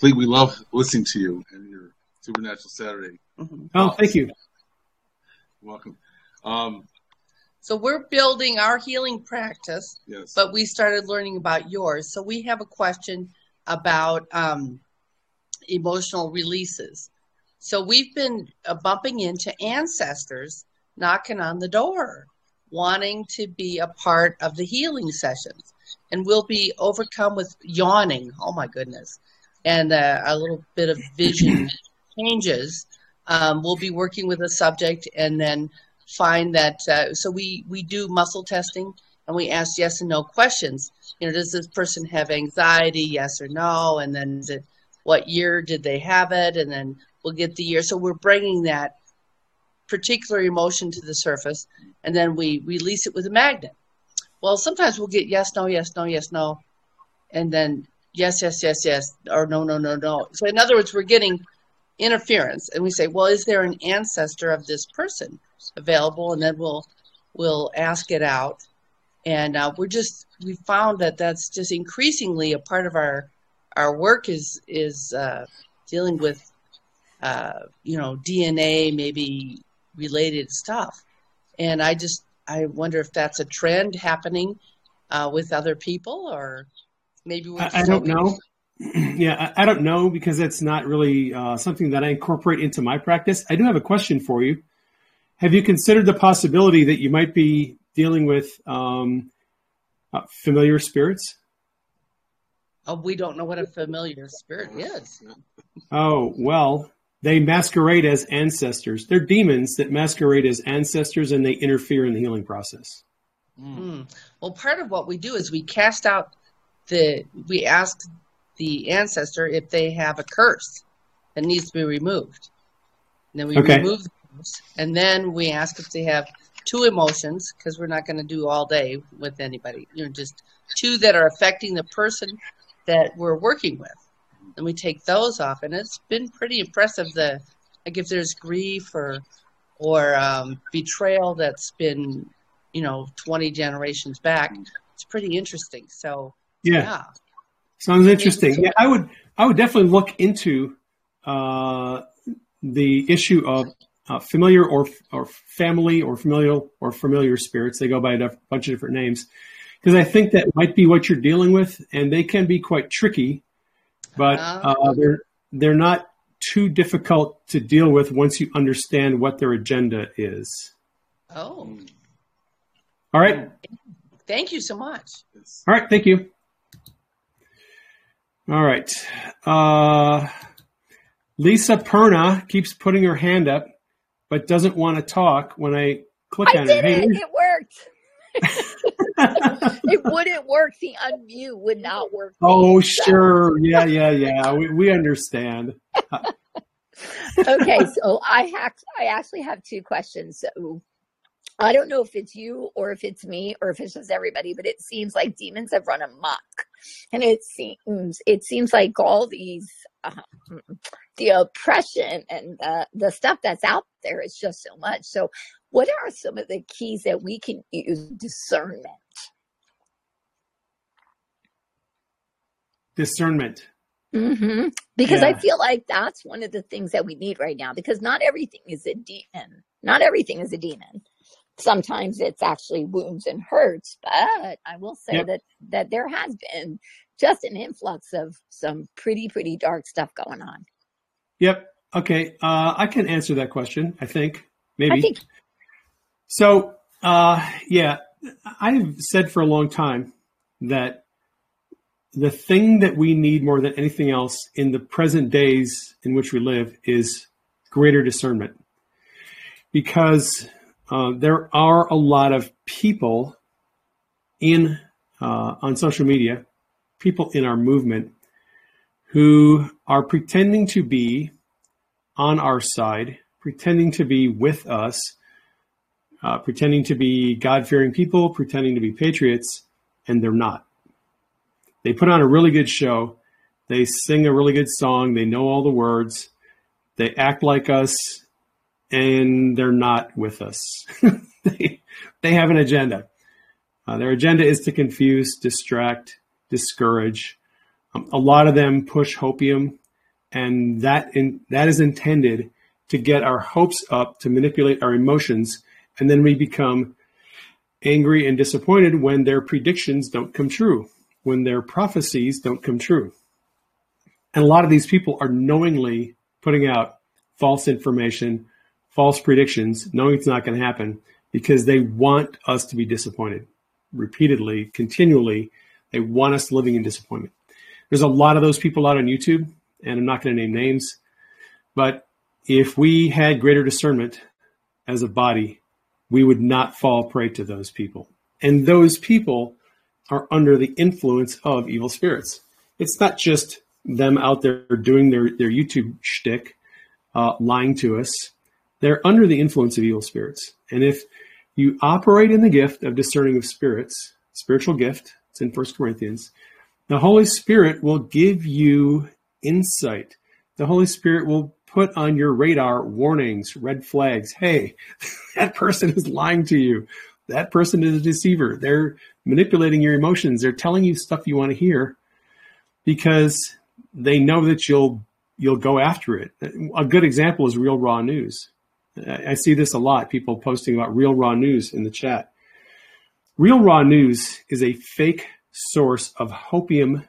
we, we love listening to you and your Supernatural Saturday. Mm-hmm. Oh, thank you. Welcome. Um, So we're building our healing practice, yes. but we started learning about yours. So we have a question about um, emotional releases. So we've been uh, bumping into ancestors knocking on the door, wanting to be a part of the healing sessions. And we'll be overcome with yawning. Oh my goodness. And uh, a little bit of vision <clears throat> changes. Um, we'll be working with a subject and then find that. Uh, so we, we do muscle testing and we ask yes and no questions. You know, does this person have anxiety? Yes or no? And then is it what year did they have it? And then we'll get the year. So we're bringing that particular emotion to the surface and then we release it with a magnet. Well, sometimes we'll get yes, no, yes, no, yes, no, and then yes, yes, yes, yes, or no, no, no, no. So, in other words, we're getting interference, and we say, well, is there an ancestor of this person available? And then we'll we'll ask it out, and uh, we're just we found that that's just increasingly a part of our our work is is uh, dealing with uh, you know DNA maybe related stuff, and I just I wonder if that's a trend happening uh, with other people, or maybe we're I, I don't know. <clears throat> yeah, I, I don't know because it's not really uh, something that I incorporate into my practice. I do have a question for you. Have you considered the possibility that you might be dealing with um, uh, familiar spirits? Oh, we don't know what a familiar spirit is. Oh, well, they masquerade as ancestors. They're demons that masquerade as ancestors and they interfere in the healing process. Mm. Well, part of what we do is we cast out the, we ask the ancestor if they have a curse that needs to be removed. And then we Okay. remove the and then we ask if they have two emotions, because we're not going to do all day with anybody, you know, just two that are affecting the person that we're working with. And we take those off, and it's been pretty impressive. The like if there's grief or or um, betrayal that's been you know 20 generations back, it's pretty interesting. So Yeah. yeah. Sounds interesting. Yeah, I would I would definitely look into uh, the issue of uh, familiar or or family or familial or familiar spirits. They go by a def- bunch of different names because I think that might be what you're dealing with, and they can be quite tricky, but uh, they're they're not too difficult to deal with once you understand what their agenda is. Oh, All right. thank you so much. All right, thank you. All right. Uh, Lisa Perna keeps putting her hand up, but doesn't want to talk when I click I on did it. Hey, it. Lisa- It worked. <laughs> it wouldn't work. The unmute would not work. oh, sure. Yeah, yeah, yeah. We, we understand. <laughs> okay, so I have I actually have two questions. So I don't know if it's you or if it's me or if it's just everybody, but it seems like demons have run amok, and it seems it seems like all these uh, the oppression and the the stuff that's out there is just so much. So, what are some of the keys that we can use discernment? Discernment. hmm Because I feel like that's one of the things that we need right now. Because not everything is a demon. Not everything is a demon. Sometimes it's actually wounds and hurts. But I will say Yep. that that there has been just an influx of some pretty pretty dark stuff going on. Yep. Okay. Uh, I can answer that question, I think. Maybe. I think So, uh, yeah, I've said for a long time that the thing that we need more than anything else in the present days in which we live is greater discernment. Because uh, there are a lot of people in uh, on social media, people in our movement who are pretending to be on our side, pretending to be with us, uh, pretending to be God fearing people, pretending to be patriots, and they're not. They put on a really good show. They sing a really good song. They know all the words. They act like us, and they're not with us. <laughs> they, they have an agenda. Uh, their agenda is to confuse, distract, discourage, Um, a lot of them push hopium, and that in, that is intended to get our hopes up, to manipulate our emotions, and then we become angry and disappointed when their predictions don't come true, when their prophecies don't come true. And a lot of these people are knowingly putting out false information, false predictions, knowing it's not going to happen because they want us to be disappointed repeatedly, continually. They want us living in disappointment. There's a lot of those people out on YouTube, and I'm not going to name names, but if we had greater discernment as a body, we would not fall prey to those people. And those people are under the influence of evil spirits. It's not just them out there doing their, their YouTube shtick, uh, lying to us. They're under the influence of evil spirits. And if you operate in the gift of discerning of spirits, spiritual gift, it's in First Corinthians, the Holy Spirit will give you insight. The Holy Spirit will put on your radar warnings, red flags. Hey, <laughs> that person is lying to you. That person is a deceiver. They're manipulating your emotions. They're telling you stuff you want to hear because they know that you'll you'll go after it. A good example is Real Raw News. I see this a lot. People posting about Real Raw News in the chat. Real Raw News is a fake source of hopium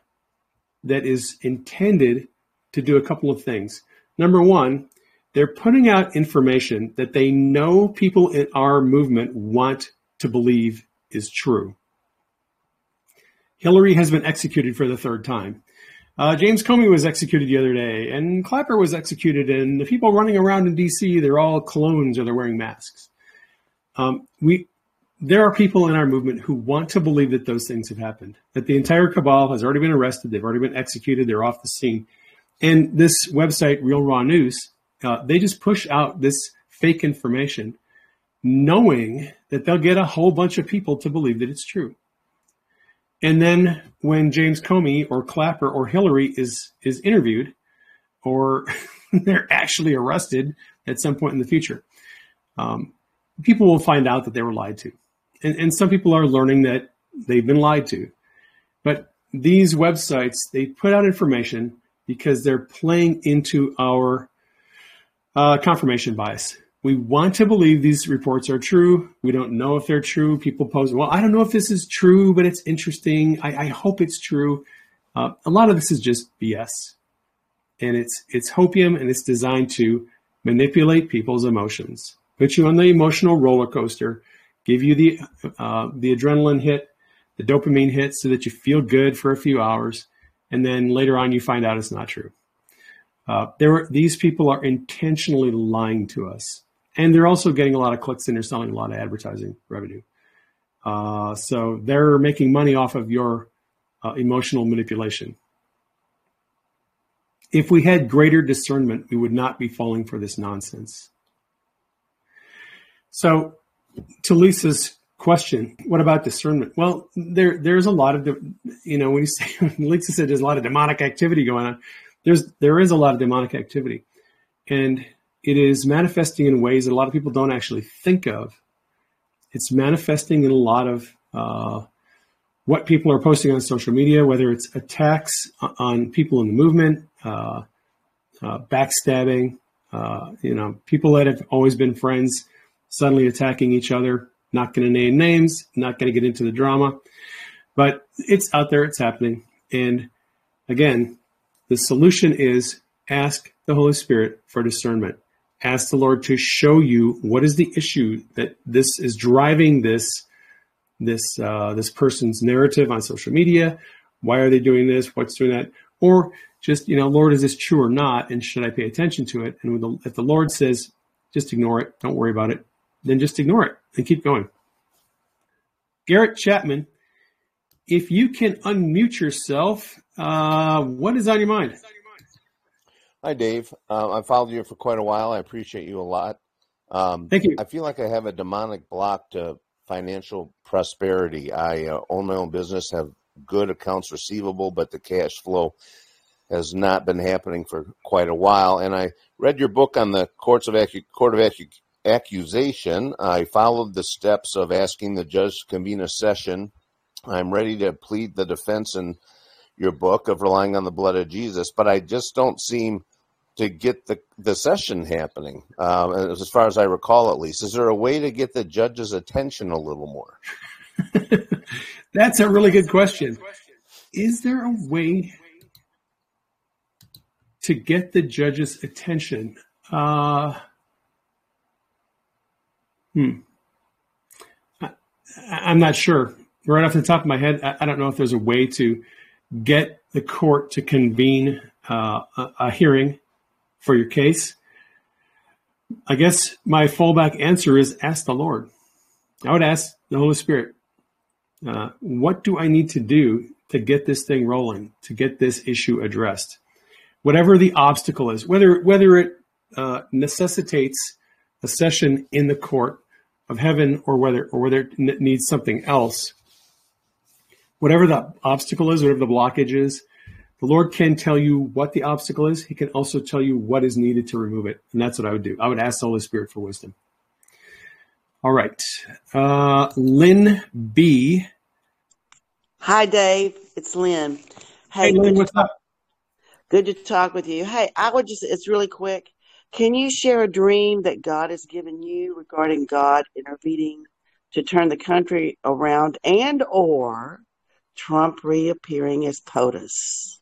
that is intended to do a couple of things. Number one, they're putting out information that they know people in our movement want to believe is true. Hillary has been executed for the third time. Uh, James Comey was executed the other day, and Clapper was executed, and the people running around in D.C. they're all clones or they're wearing masks. Um, we there are people in our movement who want to believe that those things have happened, that the entire cabal has already been arrested, they've already been executed, they're off the scene. And this website, Real Raw News, uh, they just push out this fake information, knowing that they'll get a whole bunch of people to believe that it's true. And then when James Comey or Clapper or Hillary is is interviewed, or <laughs> they're actually arrested at some point in the future, um, people will find out that they were lied to. And, and some people are learning that they've been lied to. But these websites, they put out information because they're playing into our uh, confirmation bias. We want to believe these reports are true. We don't know if they're true. People pose, well, I don't know if this is true, but it's interesting. I, I hope it's true. Uh, a lot of this is just BS, and it's it's hopium, and it's designed to manipulate people's emotions, put you on the emotional roller coaster, give you the uh, the adrenaline hit, the dopamine hit, so that you feel good for a few hours, and then later on you find out it's not true. Uh, there, these people are intentionally lying to us, and they're also getting a lot of clicks and they're selling a lot of advertising revenue. Uh, so they're making money off of your uh, emotional manipulation. If we had greater discernment, we would not be falling for this nonsense. So, to Lisa's question. What about discernment? Well, there there's a lot of you know when you say <laughs> Lisa said there's a lot of demonic activity going on. There's there is a lot of demonic activity, and it is manifesting in ways that a lot of people don't actually think of. It's manifesting in a lot of uh, what people are posting on social media, whether it's attacks on people in the movement, uh, uh, backstabbing, uh, you know, people that have always been friends suddenly attacking each other, not going to name names, not going to get into the drama, but it's out there, it's happening. And again, the solution is ask the Holy Spirit for discernment. Ask the Lord to show you what is the issue that this is driving this this uh, this person's narrative on social media. Why are they doing this? What's doing that? Or just you know, Lord, is this true or not? And should I pay attention to it? And the, if the Lord says, just ignore it, don't worry about it, then just ignore it and keep going. Garrett Chapman, if you can unmute yourself, uh, what is on your mind? Hi, Dave. Uh, I've followed you for quite a while. I appreciate you a lot. Um, Thank you. I feel like I have a demonic block to financial prosperity. I uh, own my own business, have good accounts receivable, but the cash flow has not been happening for quite a while. And I read your book on the courts of Acu- court of Acu- accusation. I followed the steps of asking the judge to convene a session. I'm ready to plead the defense, in your book of relying on the blood of Jesus, but I just don't seem to get the the session happening. Um, as far as I recall, at least, is there a way to get the judge's attention a little more? <laughs> That's a really good question. Is there a way to get the judge's attention? Uh, hmm. I, I'm not sure. Right off the top of my head, I, I don't know if there's a way to get the court to convene uh, a, a hearing for your case. I guess my fallback answer is ask the Lord. I would ask the Holy Spirit, uh, what do I need to do to get this thing rolling, to get this issue addressed? Whatever the obstacle is, whether whether it uh, necessitates a session in the court of heaven or whether or whether it needs something else, whatever the obstacle is, whatever the blockage is, the Lord can tell you what the obstacle is. He can also tell you what is needed to remove it. And that's what I would do. I would ask the Holy Spirit for wisdom. All right. Uh, Lynn B. Hi, Dave. It's Lynn. Hey, Lynn, what's up? Good to talk with you. Hey, I would just, it's really quick. Can you share a dream that God has given you regarding God intervening to turn the country around and or Trump reappearing as POTUS?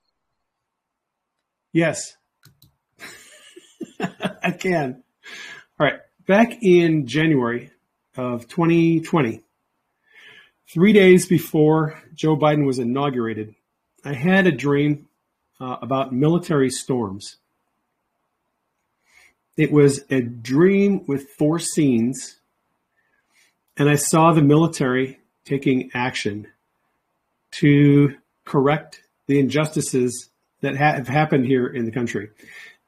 Yes, <laughs> I can. All right. Back in January of 2020, three days before Joe Biden was inaugurated, I had a dream uh, about military storms. It was a dream with four scenes, and I saw the military taking action to correct the injustices that have happened here in the country.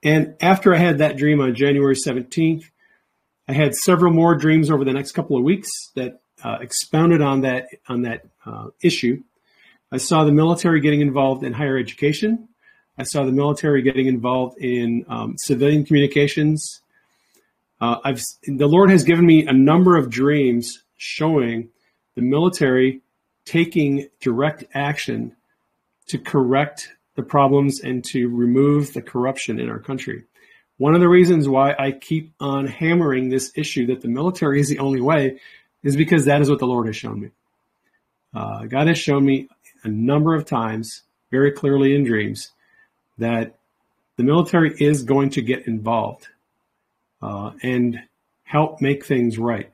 And after I had that dream on January 17th, I had several more dreams over the next couple of weeks that uh, expounded on that on that uh, issue. I saw the military getting involved in higher education. I saw the military getting involved in um, civilian communications. Uh, I've the Lord has given me a number of dreams showing the military taking direct action to correct the problems and to remove the corruption in our country. One of the reasons why I keep on hammering this issue that the military is the only way is because that is what the Lord has shown me. Uh, God has shown me a number of times, very clearly in dreams, that the military is going to get involved uh, and help make things right.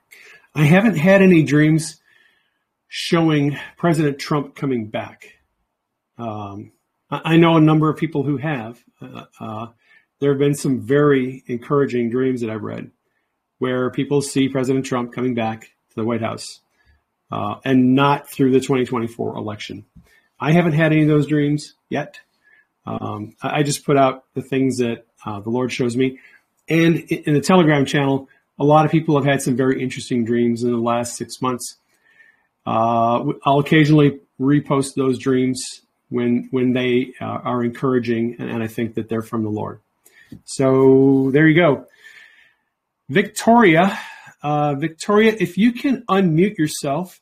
I haven't had any dreams showing President Trump coming back. Um, I know a number of people who have. Uh, uh, there have been some very encouraging dreams that I've read where people see President Trump coming back to the White House uh, and not through the 2024 election. I haven't had any of those dreams yet. Um, I just put out the things that uh, the Lord shows me. And in the Telegram channel, a lot of people have had some very interesting dreams in the last six months. Uh, I'll occasionally repost those dreams when when they uh, are encouraging, and, and I think that they're from the Lord. So there you go, Victoria. Uh, Victoria, if you can unmute yourself,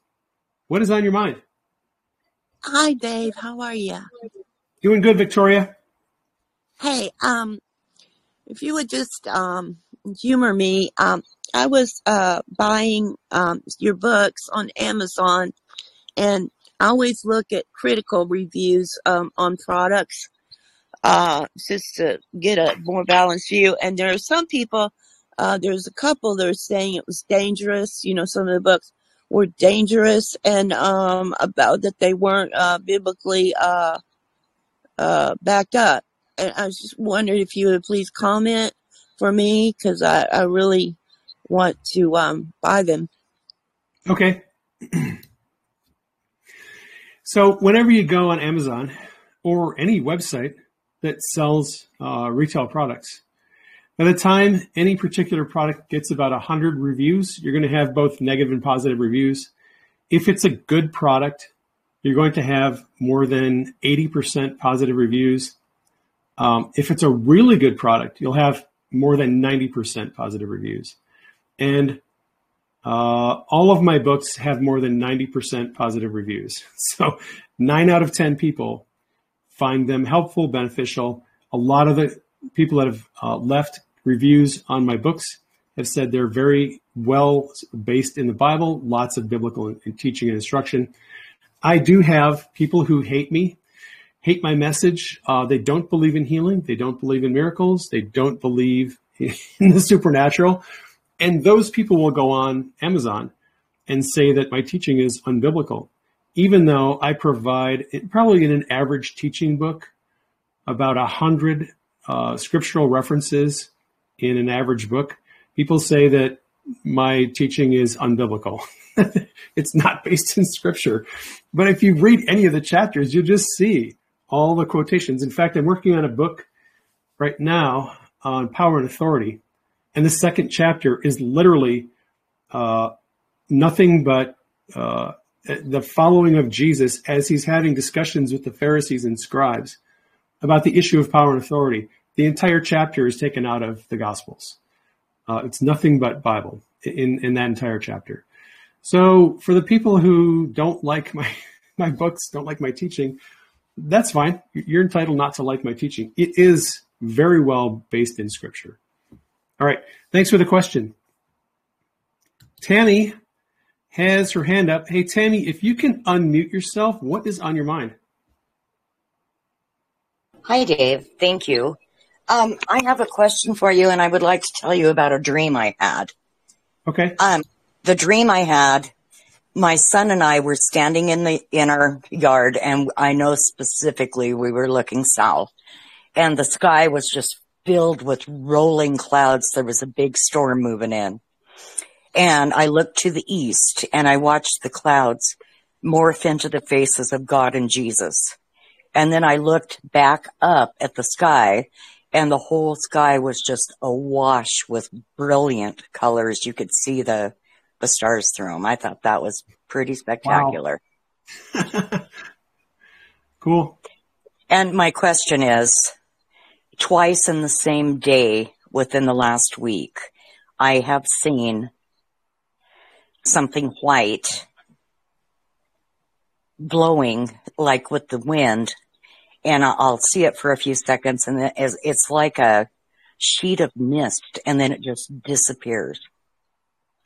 what is on your mind? Hi, Dave. How are you? Doing good, Victoria. Hey, um, if you would just um, humor me, um, I was uh, buying um, your books on Amazon, and I always look at critical reviews um, on products uh, just to get a more balanced view. And there are some people, uh, there's a couple that are saying it was dangerous. You know, some of the books were dangerous and um, about that they weren't uh, biblically uh, backed up. And I was just wondering if you would please comment for me because I, I really want to um, buy them. Okay. <clears throat> So whenever you go on Amazon or any website that sells uh, retail products, by the time any particular product gets about 100 reviews, you're going to have both negative and positive reviews. If it's a good product, you're going to have more than 80% positive reviews. Um, if it's a really good product, you'll have more than 90% positive reviews. And uh, all of my books have more than 90% positive reviews. <laughs> So nine out of 10 people find them helpful, beneficial. A lot of the people that have uh, left reviews on my books have said they're very well based in the Bible, lots of biblical teaching and instruction. I do have people who hate me, hate my message. Uh, they don't believe in healing. They don't believe in miracles. They don't believe <laughs> in the supernatural. And those people will go on Amazon and say that my teaching is unbiblical, even though I provide probably in an average teaching book about a hundred uh, scriptural references in an average book. People say that my teaching is unbiblical. <laughs> it's not based in scripture. But if you read any of the chapters, you'll just see all the quotations. In fact, I'm working on a book right now on power and authority. And the second chapter is literally uh, nothing but uh, the following of Jesus as he's having discussions with the Pharisees and scribes about the issue of power and authority. The entire chapter is taken out of the Gospels. Uh, it's nothing but Bible in, in that entire chapter. So for the people who don't like my, <laughs> my books, don't like my teaching, that's fine. You're entitled not to like my teaching. It is very well based in scripture. All right. Thanks for the question. Tammy has her hand up. Hey, Tammy, if you can unmute yourself, what is on your mind? Hi, Dave. Thank you. Um, I have a question for you, and I would like to tell you about a dream I had. Okay. Um, the dream I had, my son and I were standing in the in our yard, and I know specifically we were looking south, and the sky was just filled with rolling clouds. There was a big storm moving in, and I looked to the east, and I watched the clouds morph into the faces of God and Jesus. And then I looked back up at the sky and the whole sky was just awash with brilliant colors. You could see the the stars through them. I thought that was pretty spectacular. Wow. <laughs> cool. And my question is twice in the same day within the last week, I have seen something white blowing like with the wind and I'll see it for a few seconds and then it's like a sheet of mist and then it just disappears.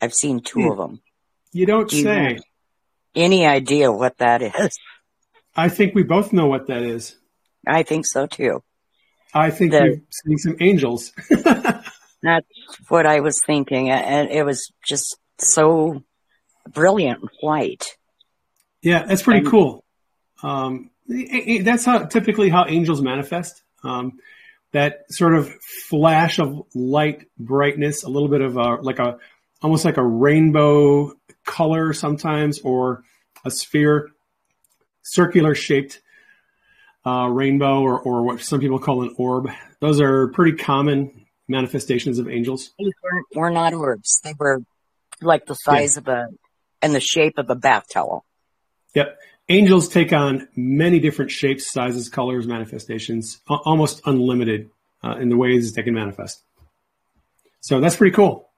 I've seen two Hmm. of them. You don't Do say. have any idea what that is? I think we both know what that is. I think so too. I think The- we've seen some angels. <laughs> That's what I was thinking. And it was just so brilliant and white. Yeah, that's pretty And- cool. Um, that's how typically how angels manifest. Um, that sort of flash of light, brightness, a little bit of a like a almost like a rainbow color sometimes, or a sphere, circular shaped uh, rainbow, or or what some people call an orb. Those are pretty common manifestations of angels. These weren't, were not orbs. They were like the size of a, and the shape of a bath towel. Yep. Angels take on many different shapes, sizes, colors, manifestations, almost unlimited uh, in the ways they can manifest. So that's pretty cool.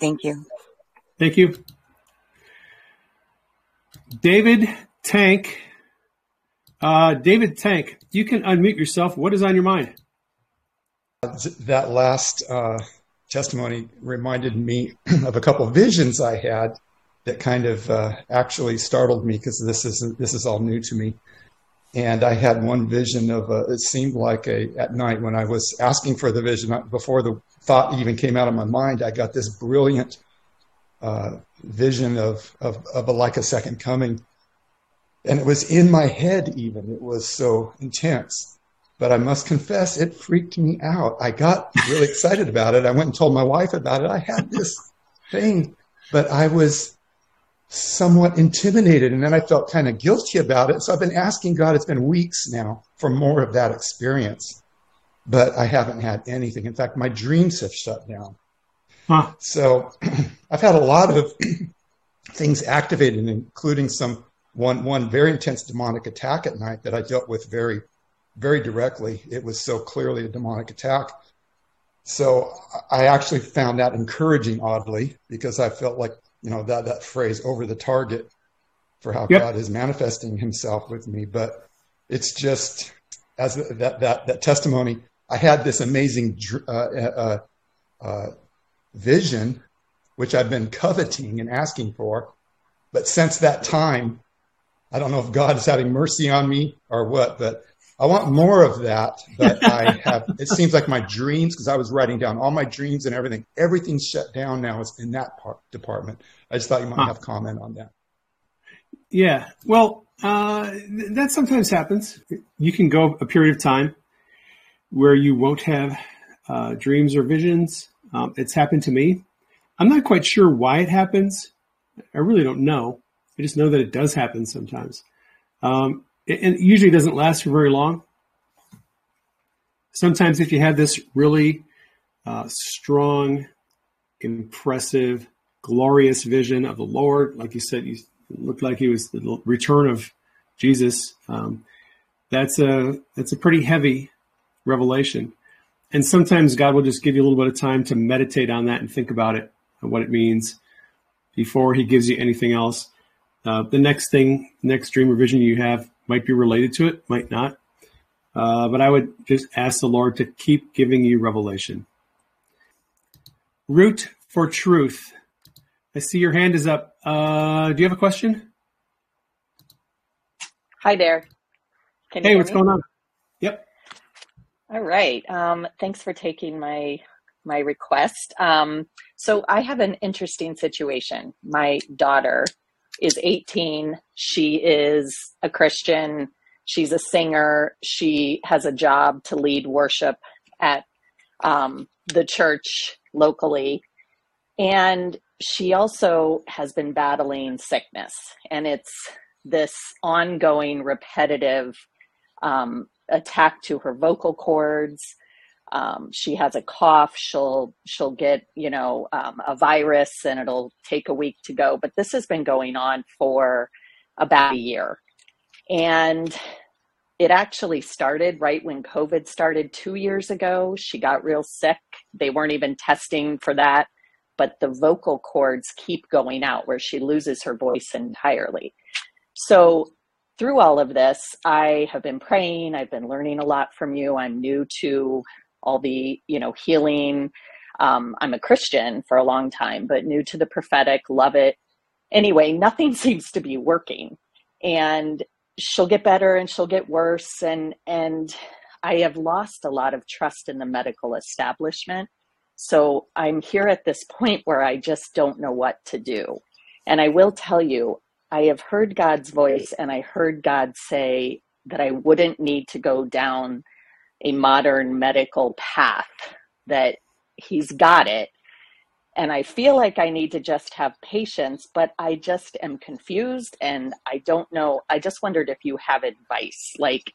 Thank you. Thank you. David Tank. Uh, David Tank, you can unmute yourself. What is on your mind? that last uh, testimony reminded me <clears throat> of a couple of visions I had that kind of uh, actually startled me because this is this is all new to me. And I had one vision of a, it seemed like a at night when I was asking for the vision uh, before the thought even came out of my mind. I got this brilliant uh, vision of, of of a like a second coming, and it was in my head. Even it was so intense but I must confess, it freaked me out. I got really <laughs> excited about it. I went and told my wife about it. I had this thing, but I was somewhat intimidated. And then I felt kind of guilty about it. So I've been asking God, it's been weeks now for more of that experience, but I haven't had anything. In fact, my dreams have shut down. Huh. So <clears throat> I've had a lot of <clears throat> things activated, including some one one very intense demonic attack at night that I dealt with very very directly. It was so clearly a demonic attack. So I actually found that encouraging, oddly, because I felt like you know that that phrase "over the target" for how Yep. God is manifesting Himself with me. But it's just as that that that testimony. I had this amazing uh, uh, uh, vision, which I've been coveting and asking for, but since that time, I don't know if God is having mercy on me or what, but I want more of that. But I have, it seems like my dreams, because I was writing down all my dreams and everything, everything's shut down now is in that part, department. I just thought you might huh. have comment on that. Yeah. Well, uh, that sometimes happens. You can go a period of time where you won't have uh, dreams or visions. Um, it's happened to me. I'm not quite sure why it happens. I really don't know. I just know that it does happen sometimes. Um, it, it usually doesn't last for very long. Sometimes, if you have this really uh, strong, impressive, glorious vision of the Lord, like you said, you looked like he was the return of Jesus. Um, that's a that's a pretty heavy revelation, and sometimes God will just give you a little bit of time to meditate on that and think about it and what it means before He gives you anything else. Uh, the next thing, next dream or vision you have might be related to it, might not. Uh, but I would just ask the Lord to keep giving you revelation. Root for truth. I see your hand is up. Uh, do you have a question? Hi there. Can hey, what's me? going on? Yep. All right. Um, thanks for taking my my request. Um, so I have an interesting situation. My daughter is 18. She is a Christian. She's a singer. She has a job to lead worship at um, the church locally. And she also has been battling sickness. And it's this ongoing, repetitive um, attack to her vocal cords um, she has a cough she'll she'll get you know um, a virus and it'll take a week to go but this has been going on for about a year and it actually started right when covid started two years ago she got real sick they weren't even testing for that but the vocal cords keep going out where she loses her voice entirely so through all of this, I have been praying. I've been learning a lot from you. I'm new to all the you know healing. Um, i'm a christian for a long time but new to the prophetic love it. Anyway nothing <laughs> seems to be working. And she'll get better and she'll get worse. And and i have lost a lot of trust in the medical establishment. So i'm here at this point where i just don't know what to do. And i will tell you i have heard god's voice and i heard god say that i wouldn't need to go down a modern medical path that he's got it and I feel like I need to just have patience, but I just am confused and I don't know. I just wondered if you have advice. Like,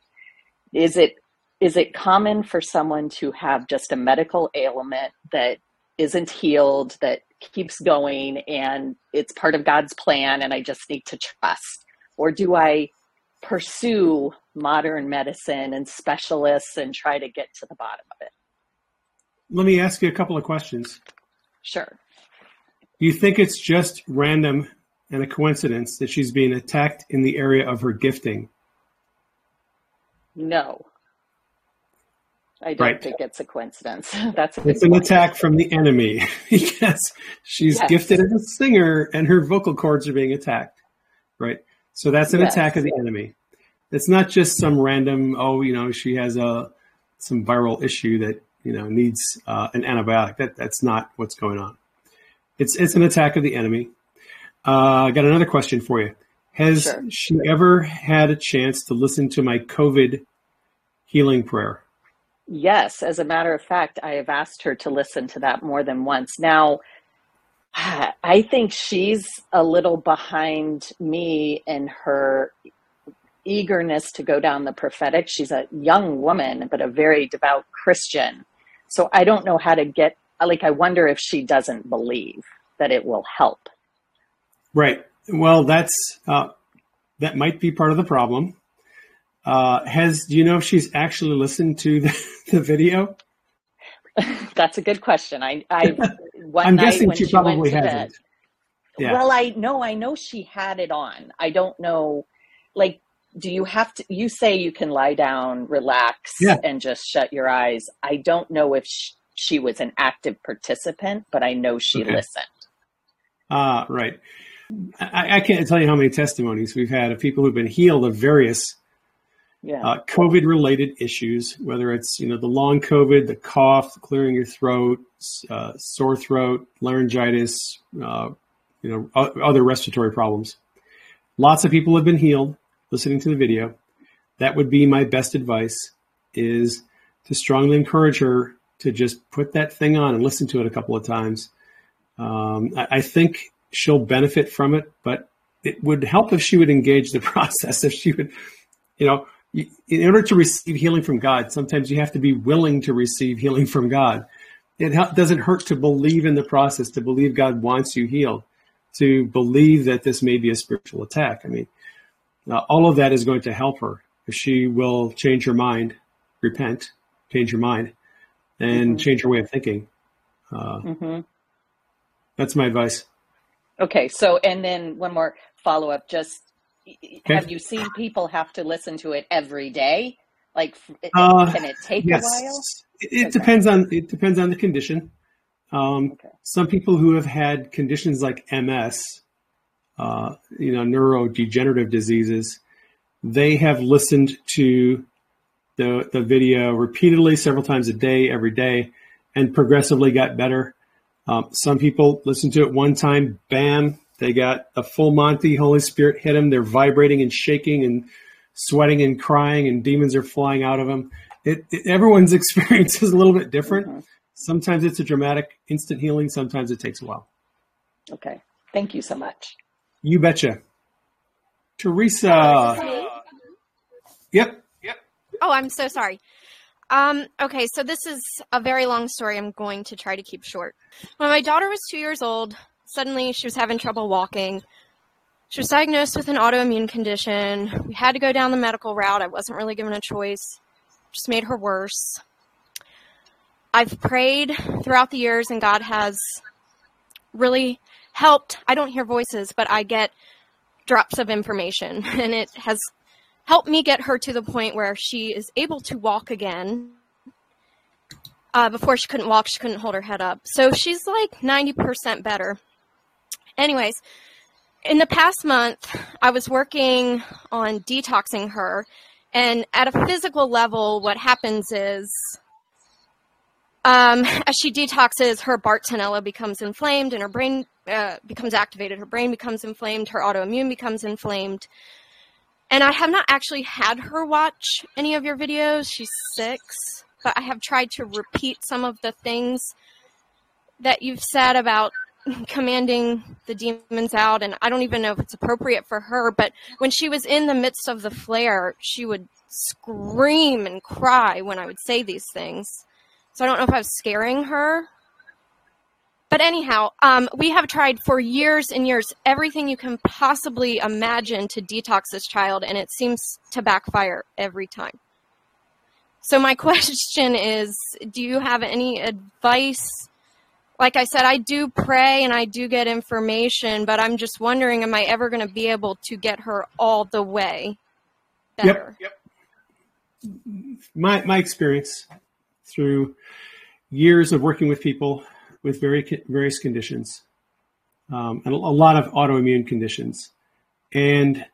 is it is it common for someone to have just a medical ailment that isn't healed, that keeps going, and it's part of God's plan, and I just need to trust? Or do I pursue modern medicine and specialists and try to get to the bottom of it. Let me ask you a couple of questions. Sure. Do you think it's just random and a coincidence that she's being attacked in the area of her gifting? No. I don't right. think it's a coincidence. <laughs> That's a it's an point. attack from the enemy <laughs> because she's yes. gifted as a singer and her vocal cords are being attacked. Right. So that's an yes. attack of the enemy. It's not just some random, oh, you know, she has a some viral issue that you know needs uh, an antibiotic. That that's not what's going on. It's it's an attack of the enemy. Uh, I got another question for you. Has sure. she ever had a chance to listen to my COVID healing prayer? Yes, as a matter of fact, I have asked her to listen to that more than once. Now, <sighs> I think she's a little behind me in her eagerness to go down the prophetic. She's a young woman, but a very devout Christian. So I don't know how to get, like, I wonder if she doesn't believe that it will help. Right. Well, that's, uh, that might be part of the problem. Uh, has, do you know if she's actually listened to the, <laughs> the video? <laughs> That's a good question. I, I <laughs> one I'm night guessing when she, she probably hasn't. Bed, yeah. Well, I know, I know she had it on. I don't know, like do you have to you say you can lie down relax Yeah. and just shut your eyes i don't know if sh- she was an active participant but i know she Okay. listened Ah, right. I, I can't tell you how many testimonies we've had of people who've been healed of various yeah uh, COVID-related issues, whether it's you know the long COVID, the cough, clearing your throat, uh, sore throat, laryngitis, uh, you know other respiratory problems. Lots of people have been healed listening to the video. That would be my best advice: is to strongly encourage her to just put that thing on and listen to it a couple of times. Um, I, I think she'll benefit from it, but it would help if she would engage the <laughs> process. If she would, you know, in order to receive healing from God, sometimes you have to be willing to receive healing from God. It doesn't hurt to believe in the process, to believe God wants you healed, to believe that this may be a spiritual attack. I mean, uh, all of that is going to help her if she will change her mind, repent, change her mind, and Mhm. change her way of thinking. Uh, hmm that's my advice. okay so and then one more follow-up just Okay. Have you seen people have to listen to it every day like Uh, can it take yes. a while It, it Okay. depends on it depends on the condition. Um, Okay. Some people who have had conditions like MS, uh, you know, neurodegenerative diseases, they have listened to the the video repeatedly, several times a day, every day, and progressively got better. Um, some people listen to it one time, bam, they got a full Monty. Holy Spirit hit them. They're vibrating and shaking and sweating and crying, and demons are flying out of them. It, it, everyone's <laughs> experience is a little bit different. Mhm. Sometimes it's a dramatic, instant healing. Sometimes it takes a while. okay thank you so much You betcha. Teresa. Yep. Yep. Oh, I'm so sorry. Um, okay, so this is a very long story. I'm going to try to keep short. When my daughter was two years old, suddenly she was having trouble walking. She was diagnosed with an autoimmune condition. We had to go down the medical route. I wasn't really given a choice. Just made her worse. I've prayed throughout the years, and God has really helped. I don't hear voices, but I get drops of information, <laughs> and it has helped me get her to the point where she is able to walk again. Uh, before she couldn't walk, she couldn't hold her head up. So she's like 90% better. Anyways, in the past month, I was working on detoxing her. And at a physical level, what happens is um, as she detoxes, her Bartonella becomes inflamed and her brain uh, becomes activated. Her brain becomes inflamed. Her autoimmune becomes inflamed. And I have not actually had her watch any of your videos. She's six, but I have tried to repeat some of the things that you've said about commanding the demons out. And I don't even know if it's appropriate for her, but when she was in the midst of the flare, she would scream and cry when I would say these things. So I don't know if I was scaring her. But anyhow, um, we have tried for years and years everything you can possibly imagine to detox this child, and it seems to backfire every time. So, my <laughs> question is do you have any advice? Like I said, I do pray and I do get information, but I'm just wondering am I ever going to be able to get her all the way better? Yep. My my experience through years of working with people with very various conditions, um, and a lot of autoimmune conditions, and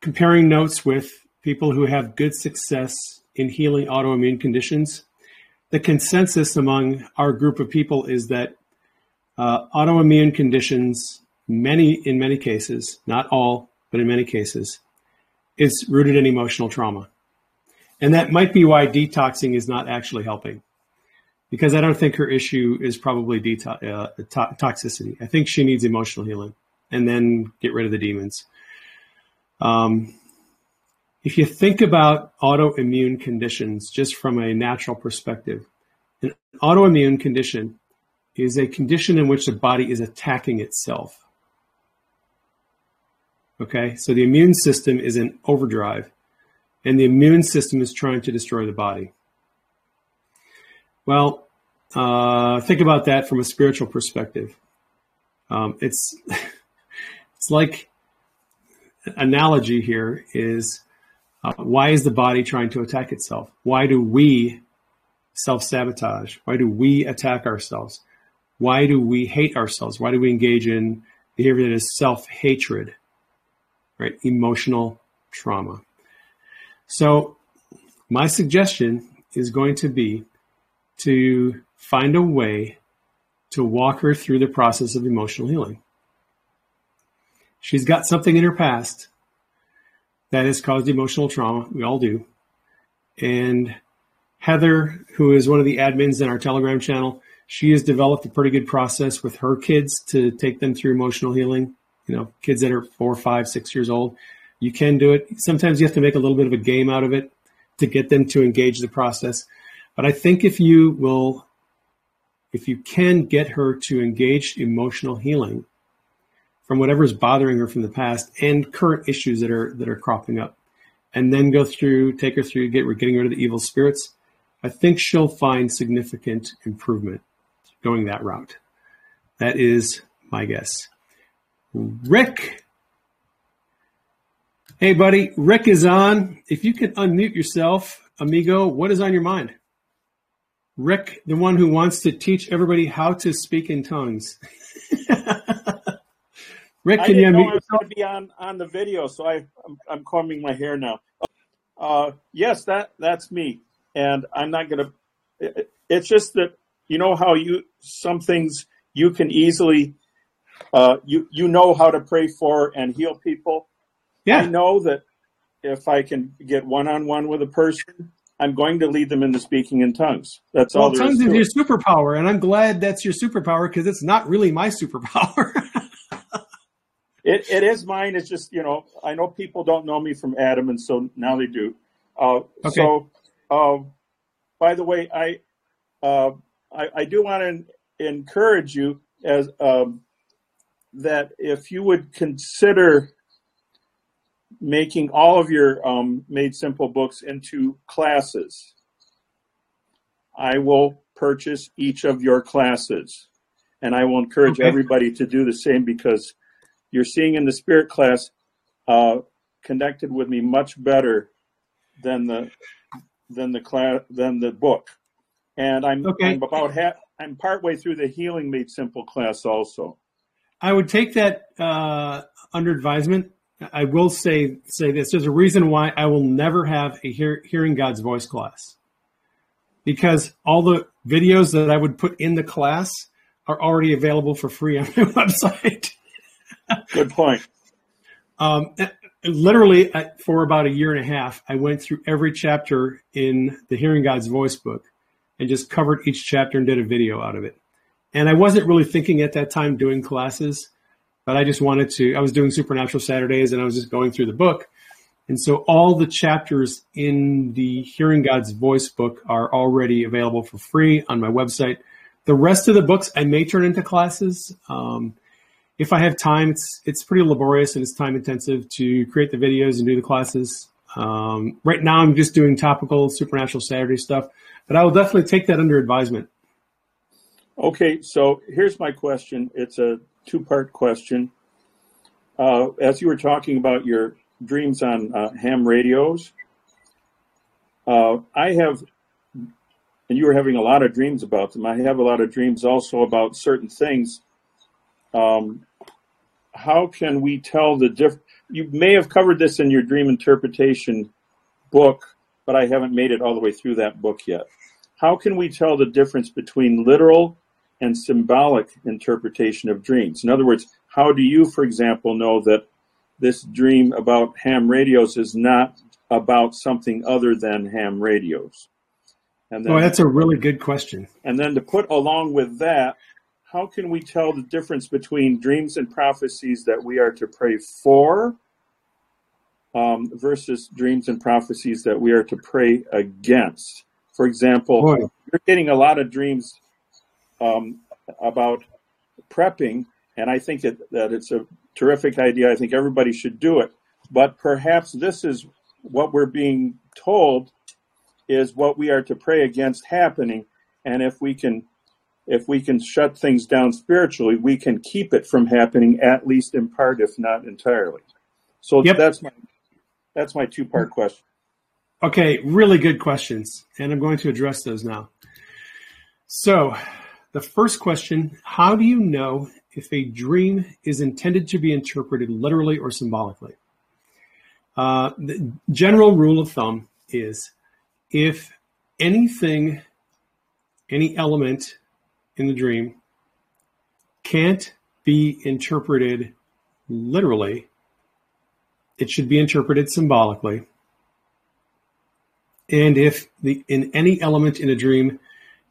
comparing notes with people who have good success in healing autoimmune conditions, the consensus among our group of people is that uh, autoimmune conditions, many in many cases, not all, but in many cases, is rooted in emotional trauma. And that might be why detoxing is not actually helping. Because I don't think her issue is probably uh, to- toxicity. I think she needs emotional healing and then get rid of the demons. Um, if you think about autoimmune conditions just from a natural perspective, an autoimmune condition is a condition in which the body is attacking itself. Okay, so the immune system is in overdrive, and the immune system is trying to destroy the body. Well, uh, think about that from a spiritual perspective. Um, it's <laughs> it's like analogy here is uh, why is the body trying to attack itself? Why do we self sabotage? Why do we attack ourselves? Why do we hate ourselves? Why do we engage in behavior that is self hatred? Right? Emotional trauma. So, my suggestion is going to be to find a way to walk her through the process of emotional healing. She's got something in her past that has caused emotional trauma. We all do. And Heather, who is one of the admins in our Telegram channel, she has developed a pretty good process with her kids to take them through emotional healing. You know, kids that are four, five, six years old. You can do it. Sometimes you have to make a little bit of a game out of it to get them to engage the process. But I think if you will, if you can get her to engage emotional healing from whatever is bothering her from the past and current issues that are that are cropping up, and then go through, take her through, get we're getting rid of the evil spirits, I think she'll find significant improvement going that route. That is my guess. Rick. Hey, buddy. Rick is on. If you can unmute yourself, amigo, what is on your mind? Rick, the one who wants to teach everybody how to speak in tongues. <laughs> Rick, can you unmute yourself? going to be on, on the video, so I, I'm, I'm combing my hair now. Uh, yes, that that's me, and I'm not going to. It, it's just that you know how you some things you can easily uh, you you know how to pray for and heal people. Yeah. I know that if I can get one on one with a person, I'm going to lead them into speaking in tongues. That's well, all. tongues is, is your superpower, and I'm glad that's your superpower because it's not really my superpower. <laughs> it it is mine. It's just you know I know people don't know me from Adam, and so now they do. Uh, Okay. So, uh, by the way, I uh, I, I do want to encourage you as um, that if you would consider making all of your um, made simple books into classes i will purchase each of your classes and i will encourage Okay. everybody to do the same because you're seeing in the spirit class uh, connected with me much better than the than the class than the book and i'm, Okay. I'm about half i'm partway through the healing made simple class also I would take that uh, under advisement. I will say say this: there's a reason why I will never have a hear, hearing God's voice class, because all the videos that I would put in the class are already available for free on my <laughs> website. Good point Um, literally, for about a year and a half, I went through every chapter in the Hearing God's Voice book and just covered each chapter and did a video out of it. And I wasn't really thinking at that time doing classes, but I just wanted to. I was doing Supernatural Saturdays and I was just going through the book. And so all the chapters in the Hearing God's Voice book are already available for free on my website. The rest of the books I may turn into classes. Um, if I have time, it's it's pretty laborious and it's time intensive to create the videos and do the classes. Um, right now, I'm just doing topical Supernatural Saturday stuff, but I will definitely take that under advisement. Okay, so here's my question. It's a two part question. Uh, as you were talking about your dreams on uh, ham radios, uh, I have, and you were having a lot of dreams about them. I have a lot of dreams also about certain things. Um, how can we tell the diff? You may have covered this in your dream interpretation book, but I haven't made it all the way through that book yet. How can we tell the difference between literal and symbolic interpretation of dreams? In other words, how do you, for example, know that this dream about ham radios is not about something other than ham radios? And Oh, that's a really good question. and then to put along with that, how can we tell the difference between dreams and prophecies that we are to pray for um, versus dreams and prophecies that we are to pray against? For example, Boy. you're getting a lot of dreams um, about prepping, and I think that, that it's a terrific idea. I think everybody should do it. But perhaps this is what we're being told is what we are to pray against happening. And if we can if we can shut things down spiritually, we can keep it from happening at least in part, if not entirely. So Yep. that's my that's my two part question. Okay, really good questions, and I'm going to address those now. So, the first question How do you know if a dream is intended to be interpreted literally or symbolically? Uh, the general rule of thumb is if anything, any element in the dream can't be interpreted literally, it should be interpreted symbolically. And if the in any element in a dream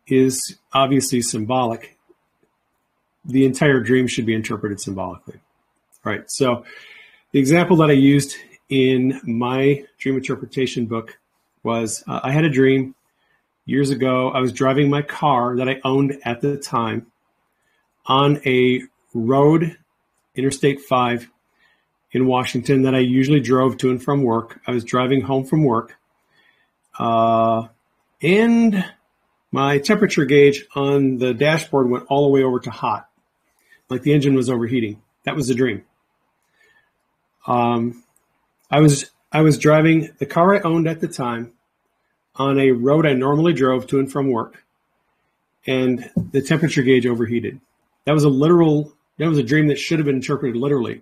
is obviously symbolic, the entire dream should be interpreted symbolically. Right. So the example that I used in my dream interpretation book was uh, I had a dream years ago. I was driving my car that I owned at the time on a road, Interstate 5 in Washington, that I usually drove to and from work. I was driving home from work. Uh, and my temperature gauge on the dashboard went all the way over to hot, like the engine was overheating. That was the dream. Um, I was I was driving the car I owned at the time on a road I normally drove to and from work, and the temperature gauge overheated. That was a literal. That was a dream that should have been interpreted literally.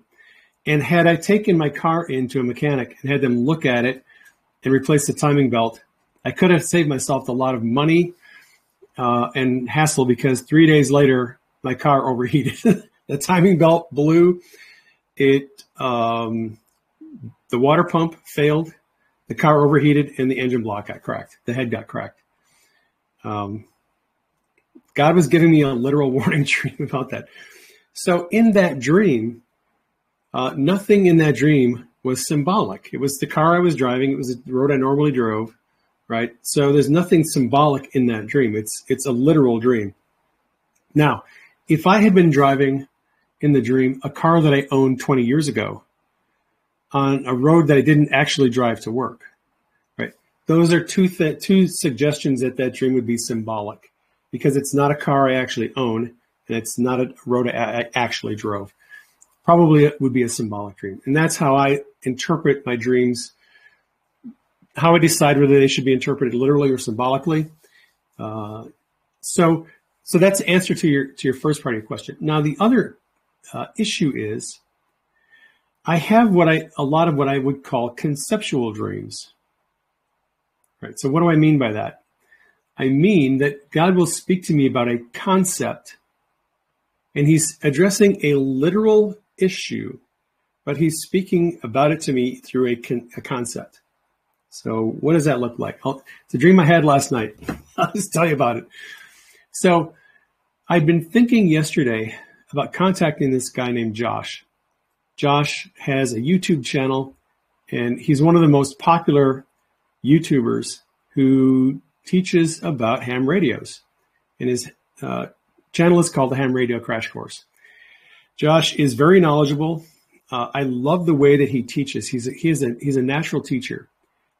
And had I taken my car into a mechanic and had them look at it and replace the timing belt, I could have saved myself a lot of money uh, and hassle because three days later my car <laughs> overheated. the timing belt blew. It um, the water pump failed. The car overheated and the engine block got cracked. The head got cracked. Um, God was giving me a literal <laughs> warning dream about that. So in that dream, uh, nothing in that dream was symbolic. It was the car I was driving. It was the road I normally drove, right? So there's nothing symbolic in that dream. It's it's a literal dream. Now, if I had been driving in the dream a car that I owned 20 years ago on a road that I didn't actually drive to work, right? Those are two th- two suggestions that that dream would be symbolic because it's not a car I actually own and it's not a road I I actually drove probably it would be a symbolic dream. And that's how I interpret my dreams, how I decide whether they should be interpreted literally or symbolically. Uh, so, so that's the answer to your to your first part of your question. Now, the other uh, issue is I have what I a lot of what I would call conceptual dreams. Right. So, what do I mean by that? I mean that God will speak to me about a concept and he's addressing a literal issue, but he's speaking about it to me through a, con- a concept. So, what does that look like? I'll, it's a dream I had last night. <laughs> I'll just tell you about it. So, I'd been thinking yesterday about contacting this guy named Josh. Josh has a YouTube channel, and he's one of the most popular YouTubers who teaches about ham radios. And his uh, channel is called the Ham Radio Crash Course. Josh is very knowledgeable. Uh, I love the way that he teaches. He's a, a he's a natural teacher.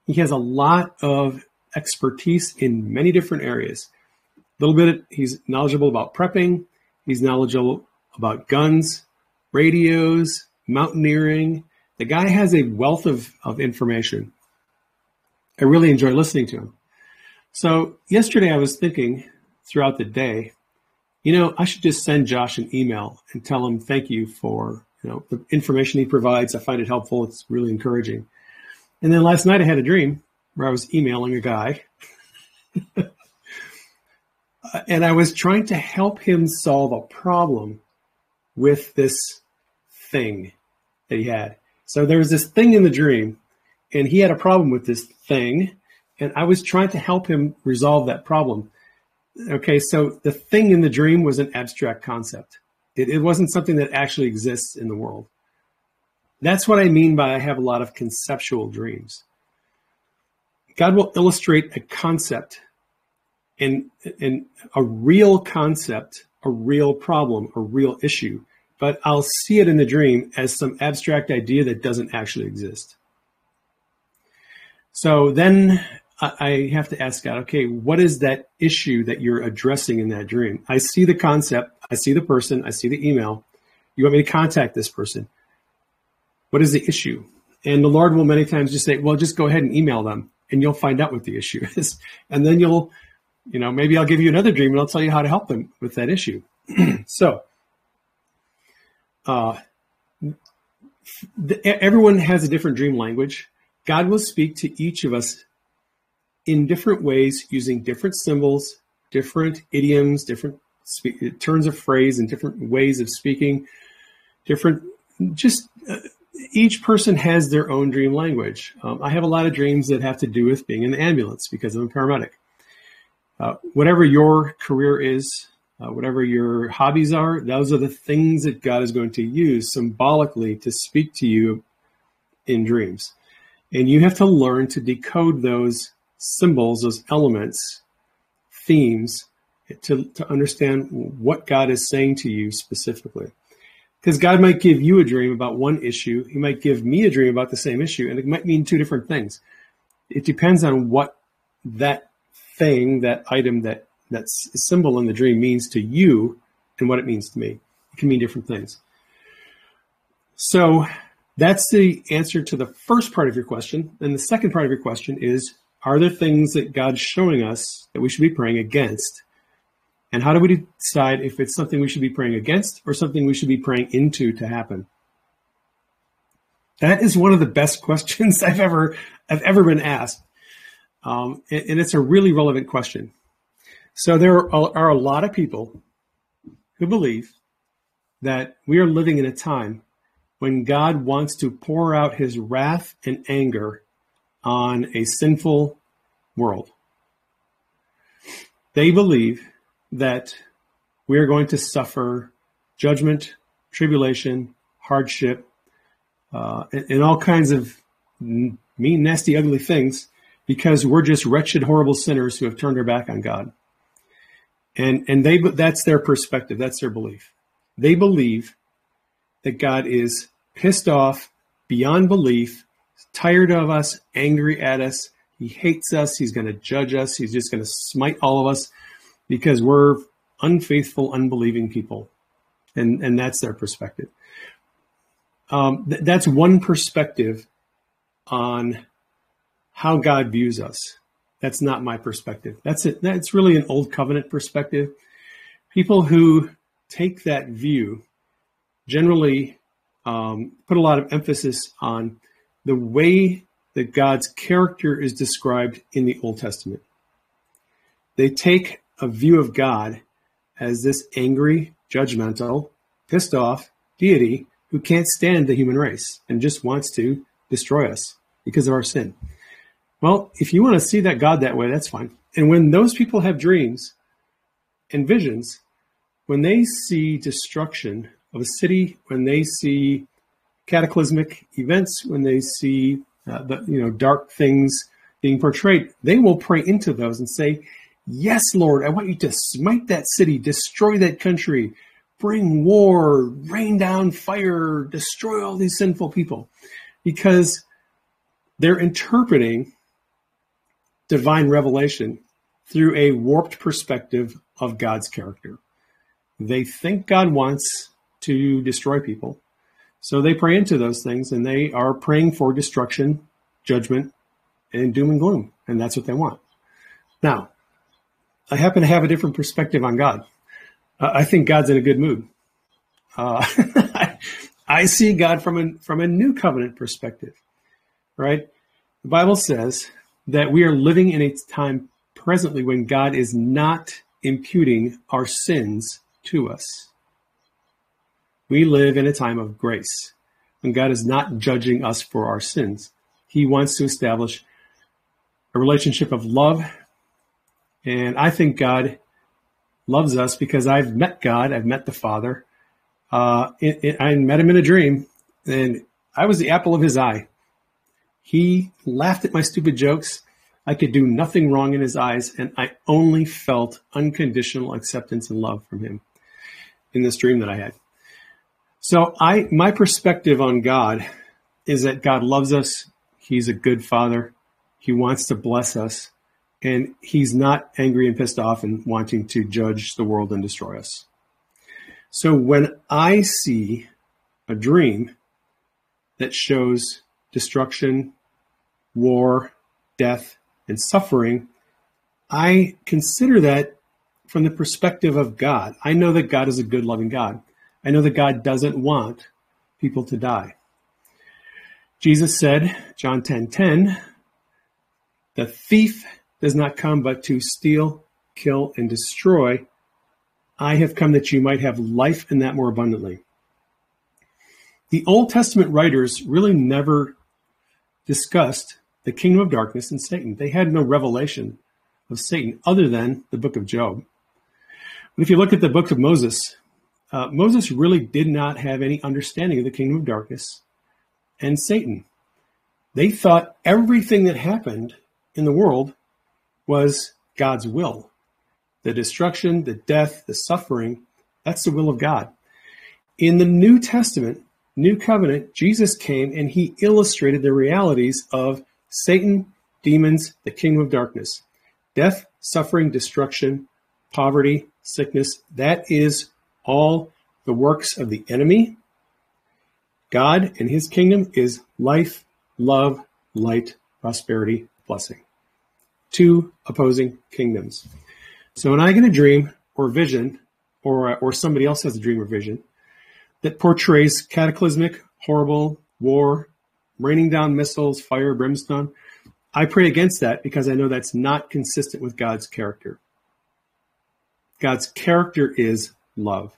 He has a lot of expertise in many different areas. A little bit. He's knowledgeable about prepping. He's knowledgeable about guns, radios, mountaineering. The guy has a wealth of, of information. I really enjoy listening to him. So yesterday I was thinking throughout the day, you know, I should just send Josh an email and tell him thank you for you know the information he provides. I find it helpful. It's really encouraging. And then last night I had a dream where I was emailing a guy, <laughs> and I was trying to help him solve a problem with this thing that he had. So there was this thing in the dream, and he had a problem with this thing, and I was trying to help him resolve that problem. Okay, so the thing in the dream was an abstract concept. It, it wasn't something that actually exists in the world. That's what I mean by I have a lot of conceptual dreams. God will illustrate a concept and, and a real concept, a real problem, a real issue, but I'll see it in the dream as some abstract idea that doesn't actually exist. So then I have to ask God, okay, what is that issue that you're addressing in that dream? I see the concept, I see the person, I see the email. You want me to contact this person. What is the issue? and the Lord will many times just say, well, just go ahead and email them and you'll find out what the issue <laughs> is. And then you'll, you know, maybe I'll give you another dream and I'll tell you how to help them with that issue. <clears throat> so, uh, the, everyone has a different dream language. God will speak to each of us in different ways using different symbols, different idioms, different spe- turns of phrase, and different ways of speaking. Different, just uh, each person has their own dream language. Um, I have a lot of dreams that have to do with being in the ambulance because I'm a paramedic. Uh, whatever your career is, uh, whatever your hobbies are, those are the things that God is going to use symbolically to speak to you in dreams. And you have to learn to decode those symbols, those elements, themes, to, to understand what God is saying to you specifically. Because God might give you a dream about one issue, He might give me a dream about the same issue, and it might mean two different things. It depends on what that thing, that item, that that symbol in the dream means to you and what it means to me. It can mean different things. So that's the answer to the first part of your question. And the second part of your question is Are there things that God's showing us that we should be praying against? And how do we decide if it's something we should be praying against or something we should be praying into to happen? That is one of the best <laughs> questions I've ever I've ever been asked, um, and, and, it's a really relevant question. So there are, a lot of people who believe that we are living in a time when God wants to pour out His wrath and anger on a sinful world. They believe that we are going to suffer judgment, tribulation, hardship, uh, and, and, all kinds of mean, nasty, ugly things because we're just wretched, horrible sinners who have turned our back on God. And and they that's their perspective, that's their belief. They believe that God is pissed off beyond belief, tired of us, angry at us. He hates us. He's going to judge us. He's just going to smite all of us because we're unfaithful, unbelieving people. And, and that's their perspective. Um, th- that's one perspective on how God views us. That's not my perspective. That's it. That's really an old covenant perspective. People who take that view generally um, put a lot of emphasis on the way that God's character is described in the Old Testament. They take a view of God as this angry, judgmental, pissed off deity who can't stand the human race and just wants to destroy us because of our sin. Well, if you want to see that God that way, that's fine. And when those people have dreams and visions, when they see destruction of a city, when they see cataclysmic events, when they see uh, the you know dark things being portrayed, they will pray into those and say, "Yes, Lord, I want you to smite that city, destroy that country, bring war, rain down fire, destroy all these sinful people," because they're interpreting divine revelation through a warped perspective of God's character. They think God wants to destroy people. So they pray into those things and they are praying for destruction, judgment, and doom and gloom. And that's what they want. Now, I happen to have a different perspective on God. Uh, I think God's in a good mood. Uh, <laughs> I see God from a, from a new covenant perspective, right? The Bible says that we are living in a time presently when God is not imputing our sins to us. We live in a time of grace when God is not judging us for our sins. He wants to establish a relationship of love. And I think God loves us because I've met God, I've met the Father. Uh, it, it, I met him in a dream, and I was the apple of his eye. He laughed at my stupid jokes. I could do nothing wrong in his eyes, and I only felt unconditional acceptance and love from him in this dream that I had. So I my perspective on God is that God loves us. He's a good father. He wants to bless us, and he's not angry and pissed off and wanting to judge the world and destroy us. So when I see a dream that shows destruction, war, death, and suffering, I consider that from the perspective of God. I know that God is a good, loving God. I know that God doesn't want people to die. Jesus said, John 10 10, the thief does not come but to steal, kill, and destroy. I have come that you might have life and that more abundantly. The Old Testament writers really never discussed the kingdom of darkness and Satan. They had no revelation of Satan other than the book of Job. But if you look at the book of Moses, uh, Moses really did not have any understanding of the kingdom of darkness and Satan. They thought everything that happened in the world was God's will. The destruction, the death, the suffering, that's the will of God. In the New Testament, New Covenant, Jesus came and he illustrated the realities of Satan, demons, the kingdom of darkness, death, suffering, destruction, poverty, sickness. That is all the works of the enemy. God and his kingdom is life, love, light, prosperity, blessing. Two opposing kingdoms. So when I get a dream or vision, or, or somebody else has a dream or vision that portrays cataclysmic, horrible war, raining down missiles, fire, brimstone, I pray against that because I know that's not consistent with God's character. God's character is love.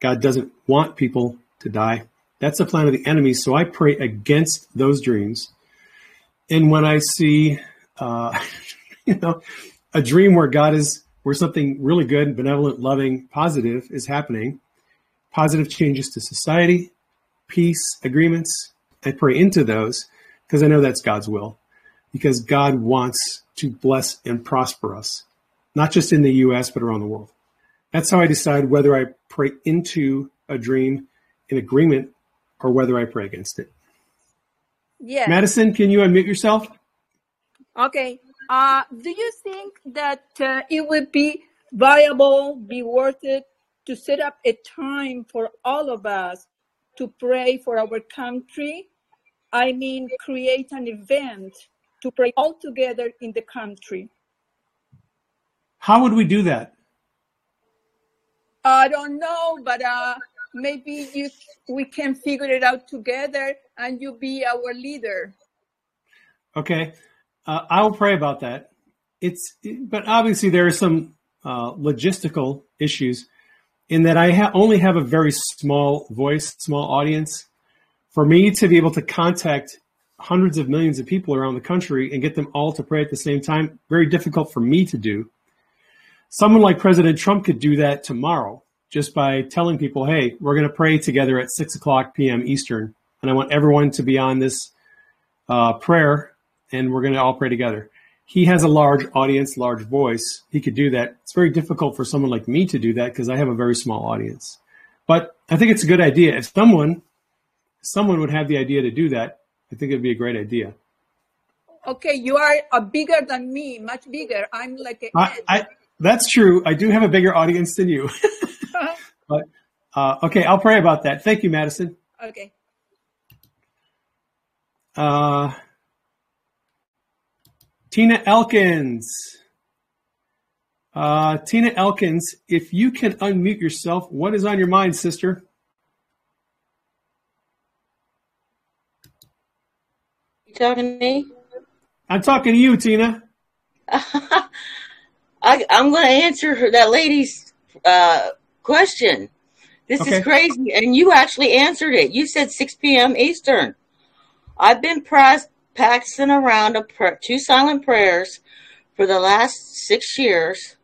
God doesn't want people to die. That's the plan of the enemy. So I pray against those dreams. And when I see, uh, <laughs> you know, a dream where God is, where something really good, benevolent, loving, positive is happening, positive changes to society, peace, agreements, I pray into those because I know that's God's will. Because God wants to bless and prosper us, not just in the US, but around the world. That's how I decide whether I pray into a dream in agreement or whether I pray against it. Yeah. Madison, can you unmute yourself? Okay. Uh, do you think that uh, it would be viable, be worth it to set up a time for all of us to pray for our country? I mean, create an event to pray all together in the country. How would we do that? I don't know, but uh, maybe you we can figure it out together, and you be our leader. Okay, uh, I will pray about that. It's, but obviously there are some uh, logistical issues in that I ha- only have a very small voice, small audience. For me to be able to contact hundreds of millions of people around the country and get them all to pray at the same time, very difficult for me to do. Someone like President Trump could do that tomorrow just by telling people, hey, we're going to pray together at 6 o'clock p.m. Eastern. And I want everyone to be on this uh, prayer and we're going to all pray together. He has a large audience, large voice. He could do that. It's very difficult for someone like me to do that because I have a very small audience. But I think it's a good idea. If someone someone would have the idea to do that, I think it'd be a great idea. Okay, you are a bigger than me, much bigger. I'm like a I, I, that's true. I do have a bigger audience than you. <laughs> but uh, okay, I'll pray about that. Thank you, Madison. Okay. Uh, Tina Elkins. Uh, Tina Elkins, if you can unmute yourself, what is on your mind, sister? You talking to me? I'm talking to you, Tina. <laughs> I, I'm going to answer her, that lady's uh, question. This Okay. is crazy. And you actually answered it. You said 6 p.m. Eastern. I've been around a two silent prayers for the last six years.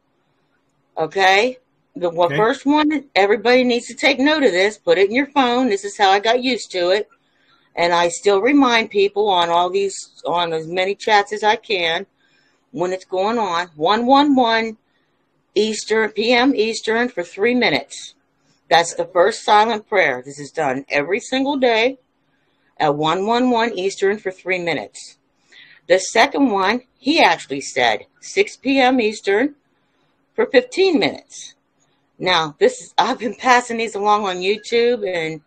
Okay? The Okay. first one, everybody needs to take note of this. Put it in your phone. This is how I got used to it. And I still remind people on all these, on as many chats as I can when it's going on. 111 Eastern, PM Eastern for three minutes. That's the first silent prayer. This is done every single day at 111 Eastern for three minutes. The second one, he actually said 6 p.m. Eastern for 15 minutes. Now, this is, I've been passing these along on YouTube and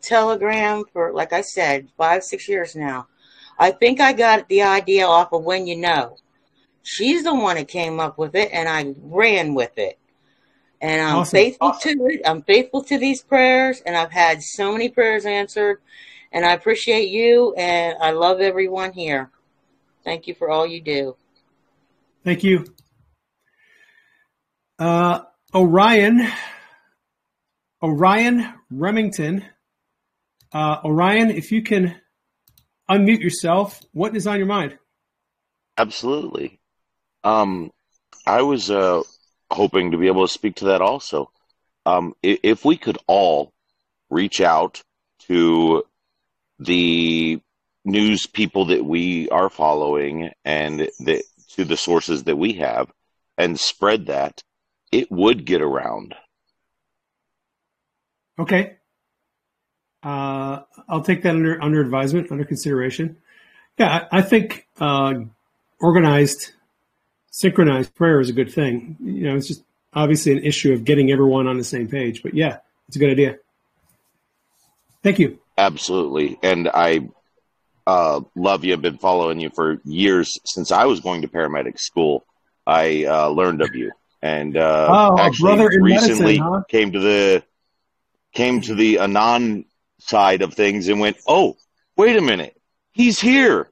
Telegram for, like I said, five, six years now. I think I got the idea off of When You Know. She's the one that came up with it, and I ran with it. And I'm Awesome. faithful to it. I'm faithful to these prayers, and I've had so many prayers answered. And I appreciate you, and I love everyone here. Thank you for all you do. Thank you. Uh, Orion, Orion Remington. Uh, Orion, if you can unmute yourself, what is on your mind? Absolutely. Um, I was uh, hoping to be able to speak to that also. Um, i- if we could all reach out to the news people that we are following and to the sources that we have and spread that, it would get around. Okay. Uh, I'll take that under under advisement, under consideration. Yeah, I, I think uh, organized, synchronized prayer is a good thing. You know, it's just obviously an issue of getting everyone on the same page. But yeah, it's a good idea. Thank you. Absolutely. And I uh, love you. I've been following you for years since I was going to paramedic school. I uh, learned of you and uh, Oh, actually brother in medicine, recently huh? came to the came to the anon side of things and went, oh, wait a minute, he's here.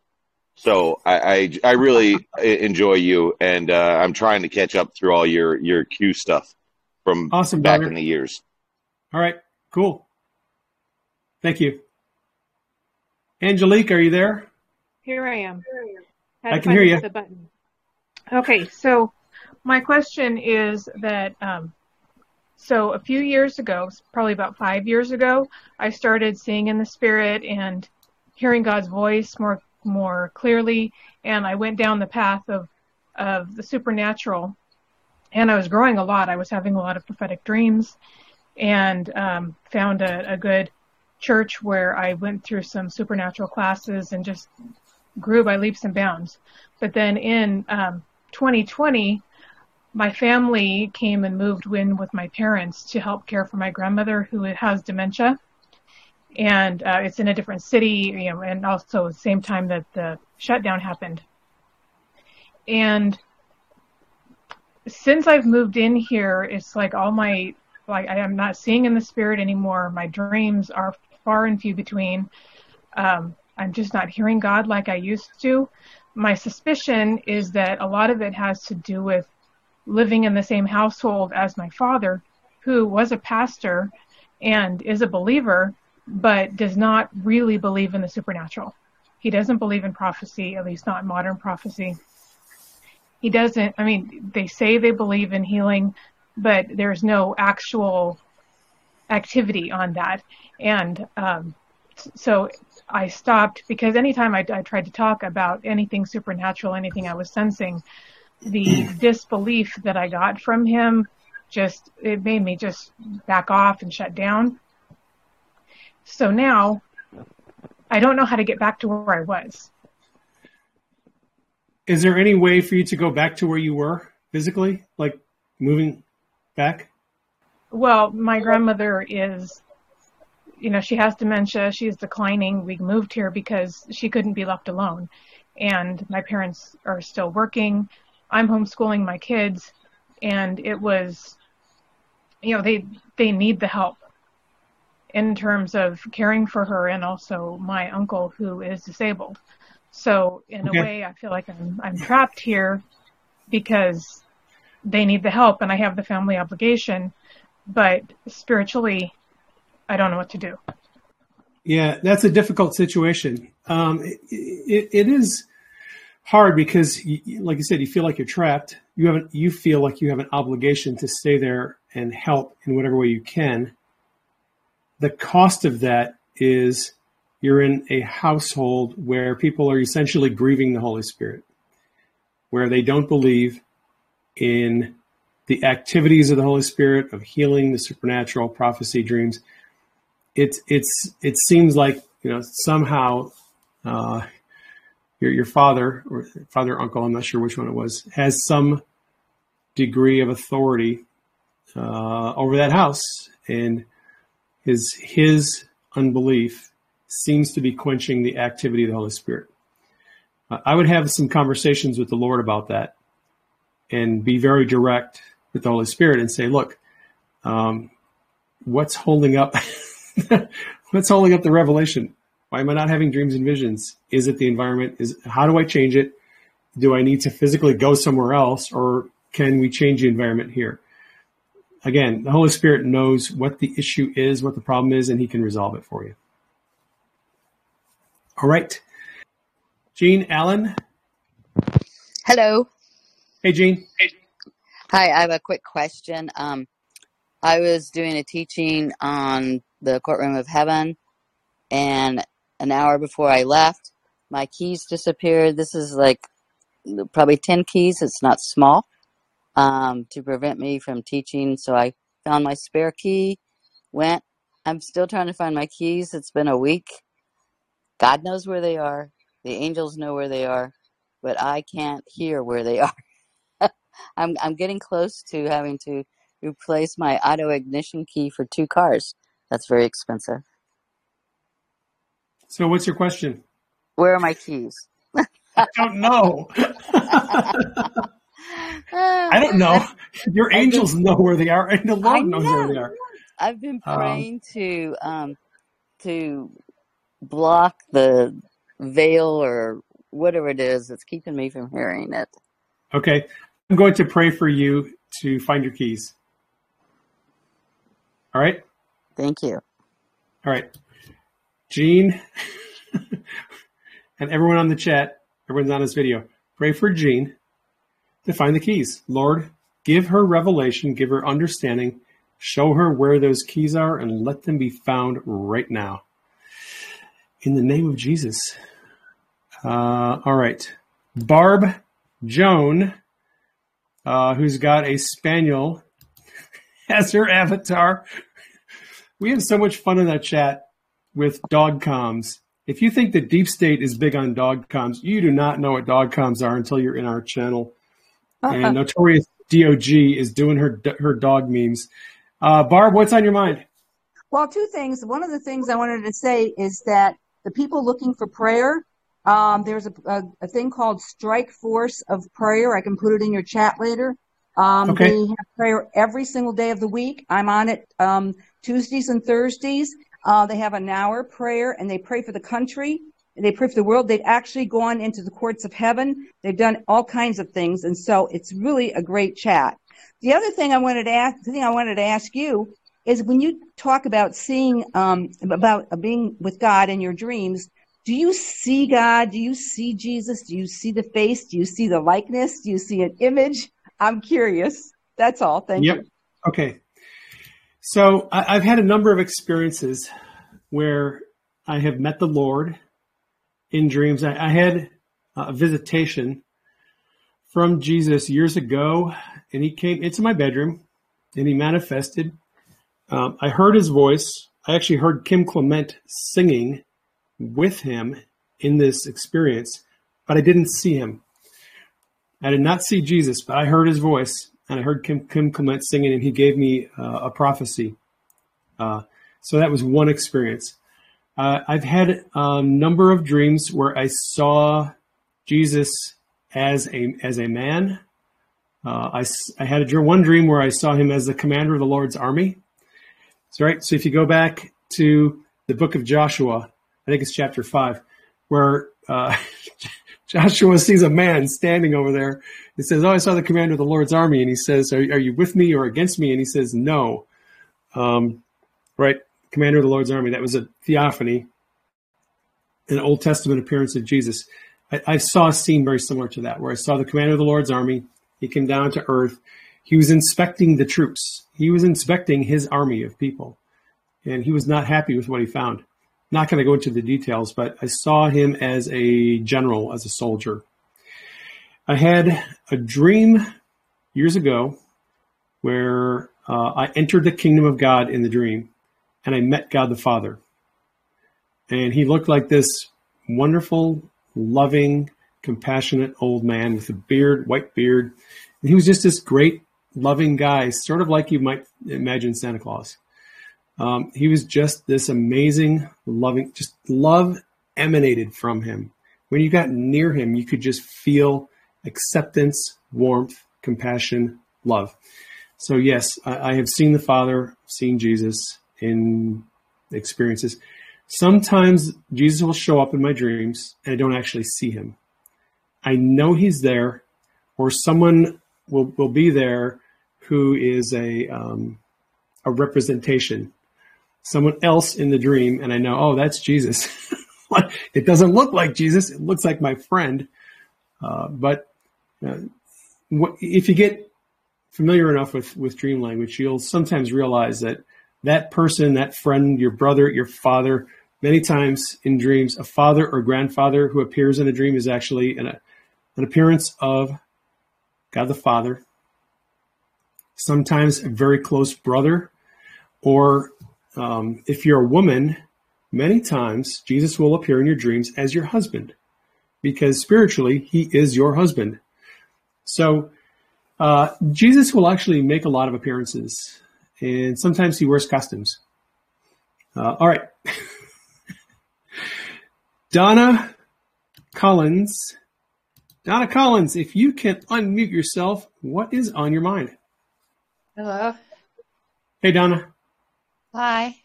So I I, I really enjoy you, and uh, I'm trying to catch up through all your your Q stuff from Awesome, back brother. in the years. All right, cool. Thank you. Angelique, are you there? Here I am. Had I can hear you. The button. Okay, so my question is that um, so a few years ago, probably about five years ago, I started seeing in the spirit and hearing God's voice more more clearly, and I went down the path of of the supernatural, and I was growing a lot. I was having a lot of prophetic dreams, and um, found a, a good church where I went through some supernatural classes and just grew by leaps and bounds. But then in um, 2020, my family came and moved in with my parents to help care for my grandmother who has dementia. And uh, it's in a different city, you know, and also the same time that the shutdown happened. And since I've moved in here, it's like all my like I am not seeing in the spirit anymore. My dreams are far and few between. Um, I'm just not hearing God like I used to. My suspicion is that a lot of it has to do with living in the same household as my father, who was a pastor and is a believer, but does not really believe in the supernatural. He doesn't believe in prophecy, at least not modern prophecy. He doesn't, I mean, they say they believe in healing, but there's no actual activity on that. And um, so I stopped because anytime I, I tried to talk about anything supernatural, anything I was sensing, the disbelief that I got from him just, it made me just back off and shut down. So now I don't know how to get back to where I was. Is there any way for you to go back to where you were physically, like moving back? Well, my grandmother is, you know, she has dementia. She's declining. We moved here because she couldn't be left alone. And my parents are still working. I'm homeschooling my kids. And it was, you know, they, they need the help in terms of caring for her and also my uncle who is disabled. So in Okay. a way, I feel like I'm, I'm trapped here because they need the help and I have the family obligation, but spiritually, I don't know what to do. Yeah, that's a difficult situation. Um, it, it, it is hard because, you, like you said, you feel like you're trapped. You haven't. You feel like you have an obligation to stay there and help in whatever way you can. The cost of that is you're in a household where people are essentially grieving the Holy Spirit, where they don't believe in the activities of the Holy Spirit of healing, the supernatural, prophecy, dreams it's it's it seems like you know somehow uh, your your father or father or uncle I'm not sure which one it was has some degree of authority uh, over that house and his his unbelief seems to be quenching the activity of the Holy Spirit. I would have some conversations with the Lord about that and be very direct with the Holy Spirit and say, look, um, what's holding up <laughs> what's holding up the revelation? Why am I not having dreams and visions? Is it the environment? Is how do I change it? Do I need to physically go somewhere else or can we change the environment here? Again, the Holy Spirit knows what the issue is, what the problem is, and he can resolve it for you. All right. Jean Allen. Hello. Hey, Jean. Hi, I have a quick question. Um, I was doing a teaching on the courtroom of heaven, and an hour before I left, my keys disappeared. This is like probably 10 keys. It's not small um, to prevent me from teaching. So I found my spare key, went. I'm still trying to find my keys. It's been a week. God knows where they are. The angels know where they are, but I can't hear where they <laughs> are. I'm I'm getting close to having to replace my auto ignition key for two cars. That's very expensive. So, what's your question? Where are my keys? I don't know. I don't know. <laughs> Your angels know where they are, and the Lord knows where they are. I've been Um, praying to um to block the veil or whatever it is that's keeping me from hearing it. Okay. I'm going to pray for you to find your keys. All right? Thank you. All right. Jean <laughs> and everyone on the chat, everyone's on this video, pray for Jean to find the keys. Lord, give her revelation, give her understanding, show her where those keys are, and let them be found right now. In the name of Jesus. Uh, all right. Barb Joan, uh, who's got a spaniel <laughs> as her avatar. We have so much fun in that chat with dog comms. If you think the deep state is big on dog comms, you do not know what dog comms are until you're in our channel. And Notorious DOG is doing her her dog memes. Uh, Barb, what's on your mind? Well, two things. One of the things I wanted to say is that the people looking for prayer, um, there's a, a, a thing called Strike Force of Prayer. I can put it in your chat later. Um, Okay. They have prayer every single day of the week. I'm on it um, Tuesdays and Thursdays. Uh, they have an hour prayer and they pray for the country. They pray for the world. They've actually gone into the courts of heaven. They've done all kinds of things. And so it's really a great chat. The other thing I wanted to ask, the thing I wanted to ask you is when you talk about seeing, um, about being with God in your dreams, do you see God? Do you see Jesus? Do you see the face? Do you see the likeness? Do you see an image? I'm curious. That's all. Thank yep. you. Okay. So I, I've had a number of experiences where I have met the Lord in dreams. I, I had a visitation from Jesus years ago, and he came into my bedroom and he manifested. Um, I heard his voice. I actually heard Kim Clement singing with him in this experience, but I didn't see him. I did not see Jesus, but I heard his voice and I heard Kim, Kim Clement singing, and he gave me uh, a prophecy. Uh, so that was one experience. Uh, I've had a number of dreams where I saw Jesus as a as a man. Uh, I, I had a dream, one dream where I saw him as the commander of the Lord's army. So right. So if you go back to the book of Joshua, I think it's chapter five, where uh, <laughs> Joshua sees a man standing over there. He says, "Oh, I saw the commander of the Lord's army," and he says, "Are, are you with me or against me?" And he says, "No." Um, right, commander of the Lord's army. That was a theophany, an Old Testament appearance of Jesus. I, I saw a scene very similar to that, where I saw the commander of the Lord's army. He came down to earth. He was inspecting the troops. He was inspecting his army of people, and he was not happy with what he found. Not going to go into the details, but I saw him as a general, as a soldier. I had a dream years ago where uh, I entered the kingdom of God in the dream, and I met God the Father. And he looked like this wonderful, loving, compassionate old man with a beard, white beard. And he was just this great, loving guy, sort of like you might imagine Santa Claus. Um, he was just this amazing, loving, just love emanated from him. When you got near him, you could just feel acceptance, warmth, compassion, love. So, yes, I, I have seen the Father, seen Jesus in experiences. Sometimes Jesus will show up in my dreams and I don't actually see him. I know he's there, or someone will, will be there who is a, um, a representation, someone else in the dream, and I know, oh, that's Jesus. <laughs> it doesn't look like Jesus, it looks like my friend. Uh, but uh, if you get familiar enough with, with dream language, you'll sometimes realize that that person, that friend, your brother, your father, many times in dreams, a father or grandfather who appears in a dream is actually an, an appearance of God the Father, sometimes a very close brother, or um, if you're a woman, many times Jesus will appear in your dreams as your husband, because spiritually he is your husband. So uh, Jesus will actually make a lot of appearances, and sometimes he wears costumes. Uh, all right. <laughs> Donna Collins. Donna Collins, if you can unmute yourself, what is on your mind? Hello. Hey, Donna. Hi.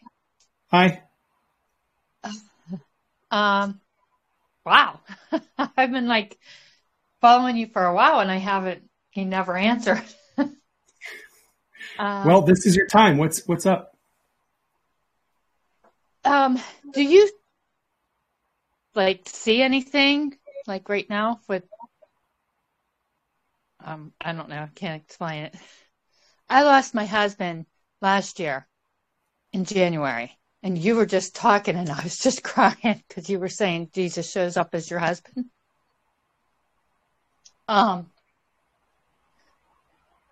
Hi. <laughs> Um, wow. <laughs> I've been like following you for a while and I haven't, you never answered. <laughs> um, Well, this is your time. What's what's up? um, do you like see anything like right now with, um, I don't know, I can't explain it. I lost my husband last year in January and you were just talking and I was just <laughs> crying because you were saying Jesus shows up as your husband. Um,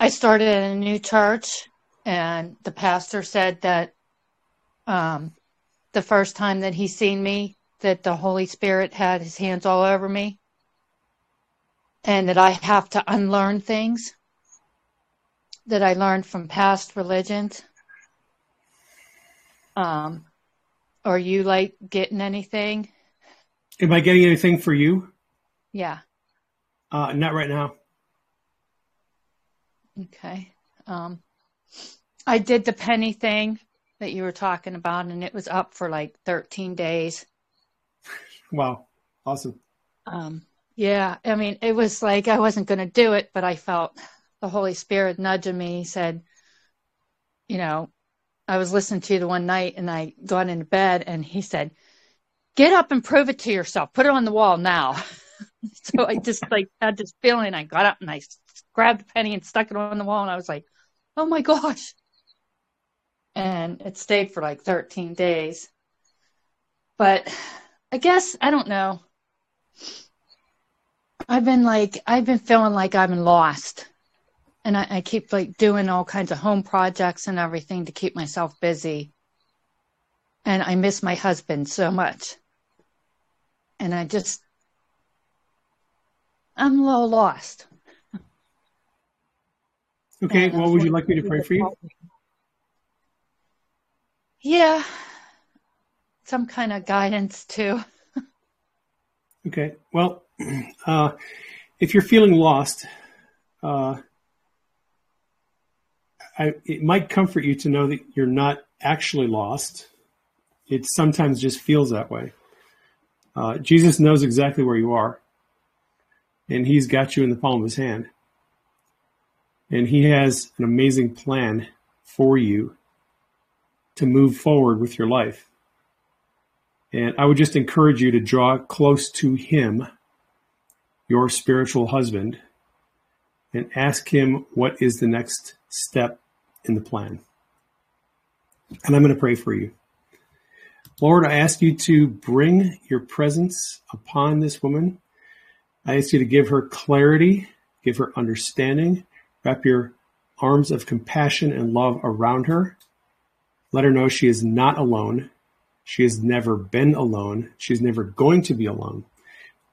I started a new church and the pastor said that um, the first time that he seen me that the Holy Spirit had his hands all over me and that I have to unlearn things that I learned from past religions. Um, are you like getting anything? Am I getting anything for you? Yeah. Uh, not right now. Okay. Um, I did the penny thing that you were talking about, and it was up for like 13 days. <laughs> Wow. Awesome. Um, yeah, I mean, it was like I wasn't going to do it, but I felt the Holy Spirit nudging me. Said, you know, I was listening to you the one night and I got into bed and he said, get up and prove it to yourself. Put it on the wall now. <laughs> so I just like had this feeling. I got up and I grabbed the penny and stuck it on the wall and I was like, oh my gosh. And it stayed for like 13 days. But I guess, I don't know. I've been like, I've been feeling like I've been lost. And I, I keep like doing all kinds of home projects and everything to keep myself busy. And I miss my husband so much. And I just, I'm a little lost. Okay. I would you like me to pray for you? Yeah, some kind of guidance too. Okay. Well, <clears throat> uh, if you're feeling lost, uh, I, it might comfort you to know that you're not actually lost. It sometimes just feels that way. Uh, Jesus knows exactly where you are, and He's got you in the palm of His hand. And He has an amazing plan for you to move forward with your life. And I would just encourage you to draw close to Him, your spiritual husband, and ask Him what is the next step in the plan. And I'm going to pray for you. Lord, I ask you to bring your presence upon this woman. I ask you to give her clarity, give her understanding, wrap your arms of compassion and love around her. Let her know she is not alone. She has never been alone. She's never going to be alone.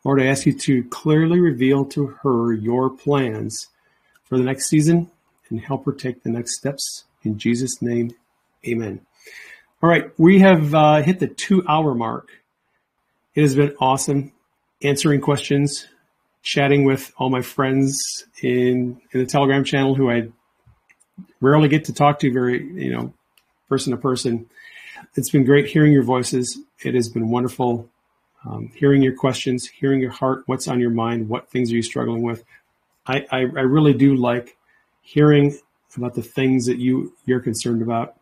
Lord, I ask you to clearly reveal to her your plans for the next season and help her take the next steps. In Jesus' name, amen. All right, we have uh, hit the two hour mark. It has been awesome answering questions, chatting with all my friends in, in the Telegram channel who I rarely get to talk to very, you know, person to person. It's been great hearing your voices. It has been wonderful um, hearing your questions, hearing your heart, what's on your mind, what things are you struggling with. I, I, I really do like hearing about the things that you you're concerned about.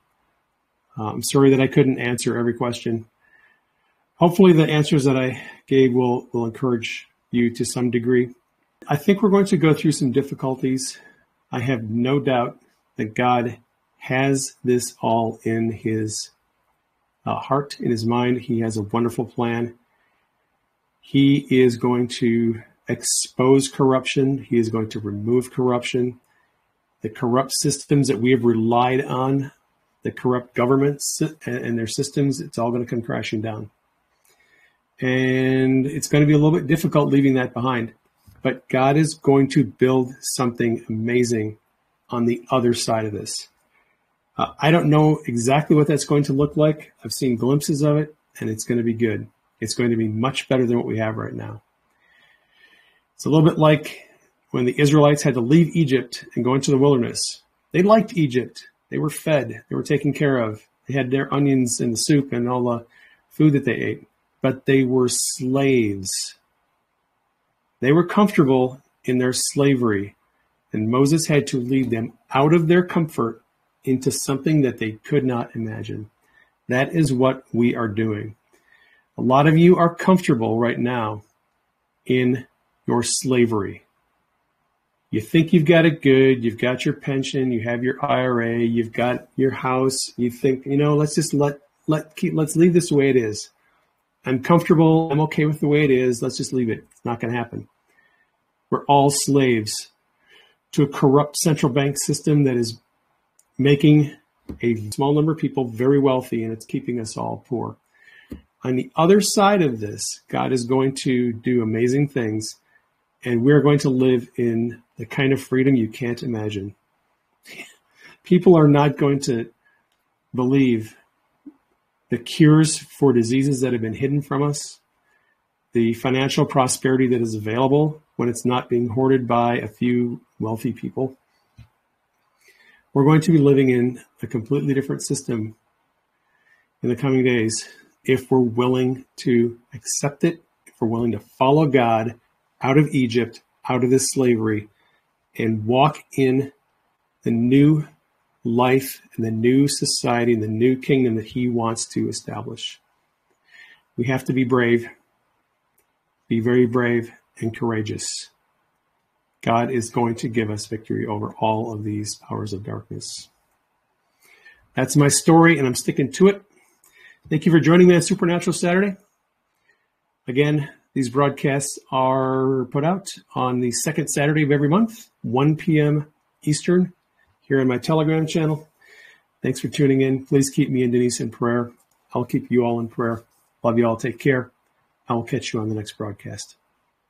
Uh, I'm sorry that I couldn't answer every question. Hopefully, the answers that I gave will will encourage you to some degree. I think we're going to go through some difficulties. I have no doubt that God has this all in His uh, heart, in His mind. He has a wonderful plan. He is going to expose corruption. He is going to remove corruption. The corrupt systems that we have relied on, the corrupt governments and their systems, it's all going to come crashing down. And it's going to be a little bit difficult leaving that behind. But God is going to build something amazing on the other side of this. Uh, I don't know exactly what that's going to look like. I've seen glimpses of it, and it's going to be good. It's going to be much better than what we have right now. It's a little bit like when the Israelites had to leave Egypt and go into the wilderness. They liked Egypt. They were fed. They were taken care of. They had their onions the soup and all the food that they ate. But they were slaves. They were comfortable in their slavery. And Moses had to lead them out of their comfort into something that they could not imagine. That is what we are doing. A lot of you are comfortable right now in your slavery. You think you've got it good, you've got your pension, you have your IRA, you've got your house, you think, you know, let's just let let keep let's leave this the way it is. I'm comfortable, I'm okay with the way it is, let's just leave it. It's not gonna happen. We're all slaves to a corrupt central bank system that is making a small number of people very wealthy and it's keeping us all poor. On the other side of this, God is going to do amazing things, and we're going to live in the kind of freedom you can't imagine. People are not going to believe the cures for diseases that have been hidden from us, the financial prosperity that is available when it's not being hoarded by a few wealthy people. We're going to be living in a completely different system in the coming days if we're willing to accept it, if we're willing to follow God out of Egypt, out of this slavery, and walk in the new life and the new society and the new kingdom that He wants to establish. We have to be brave, be very brave and courageous. God is going to give us victory over all of these powers of darkness. That's my story, and I'm sticking to it. Thank you for joining me on Supernatural Saturday. Again, these broadcasts are put out on the second Saturday of every month, 1 p.m. Eastern, here on my Telegram channel. Thanks for tuning in. Please keep me and Denise in prayer. I'll keep you all in prayer. Love you all. Take care. I will catch you on the next broadcast.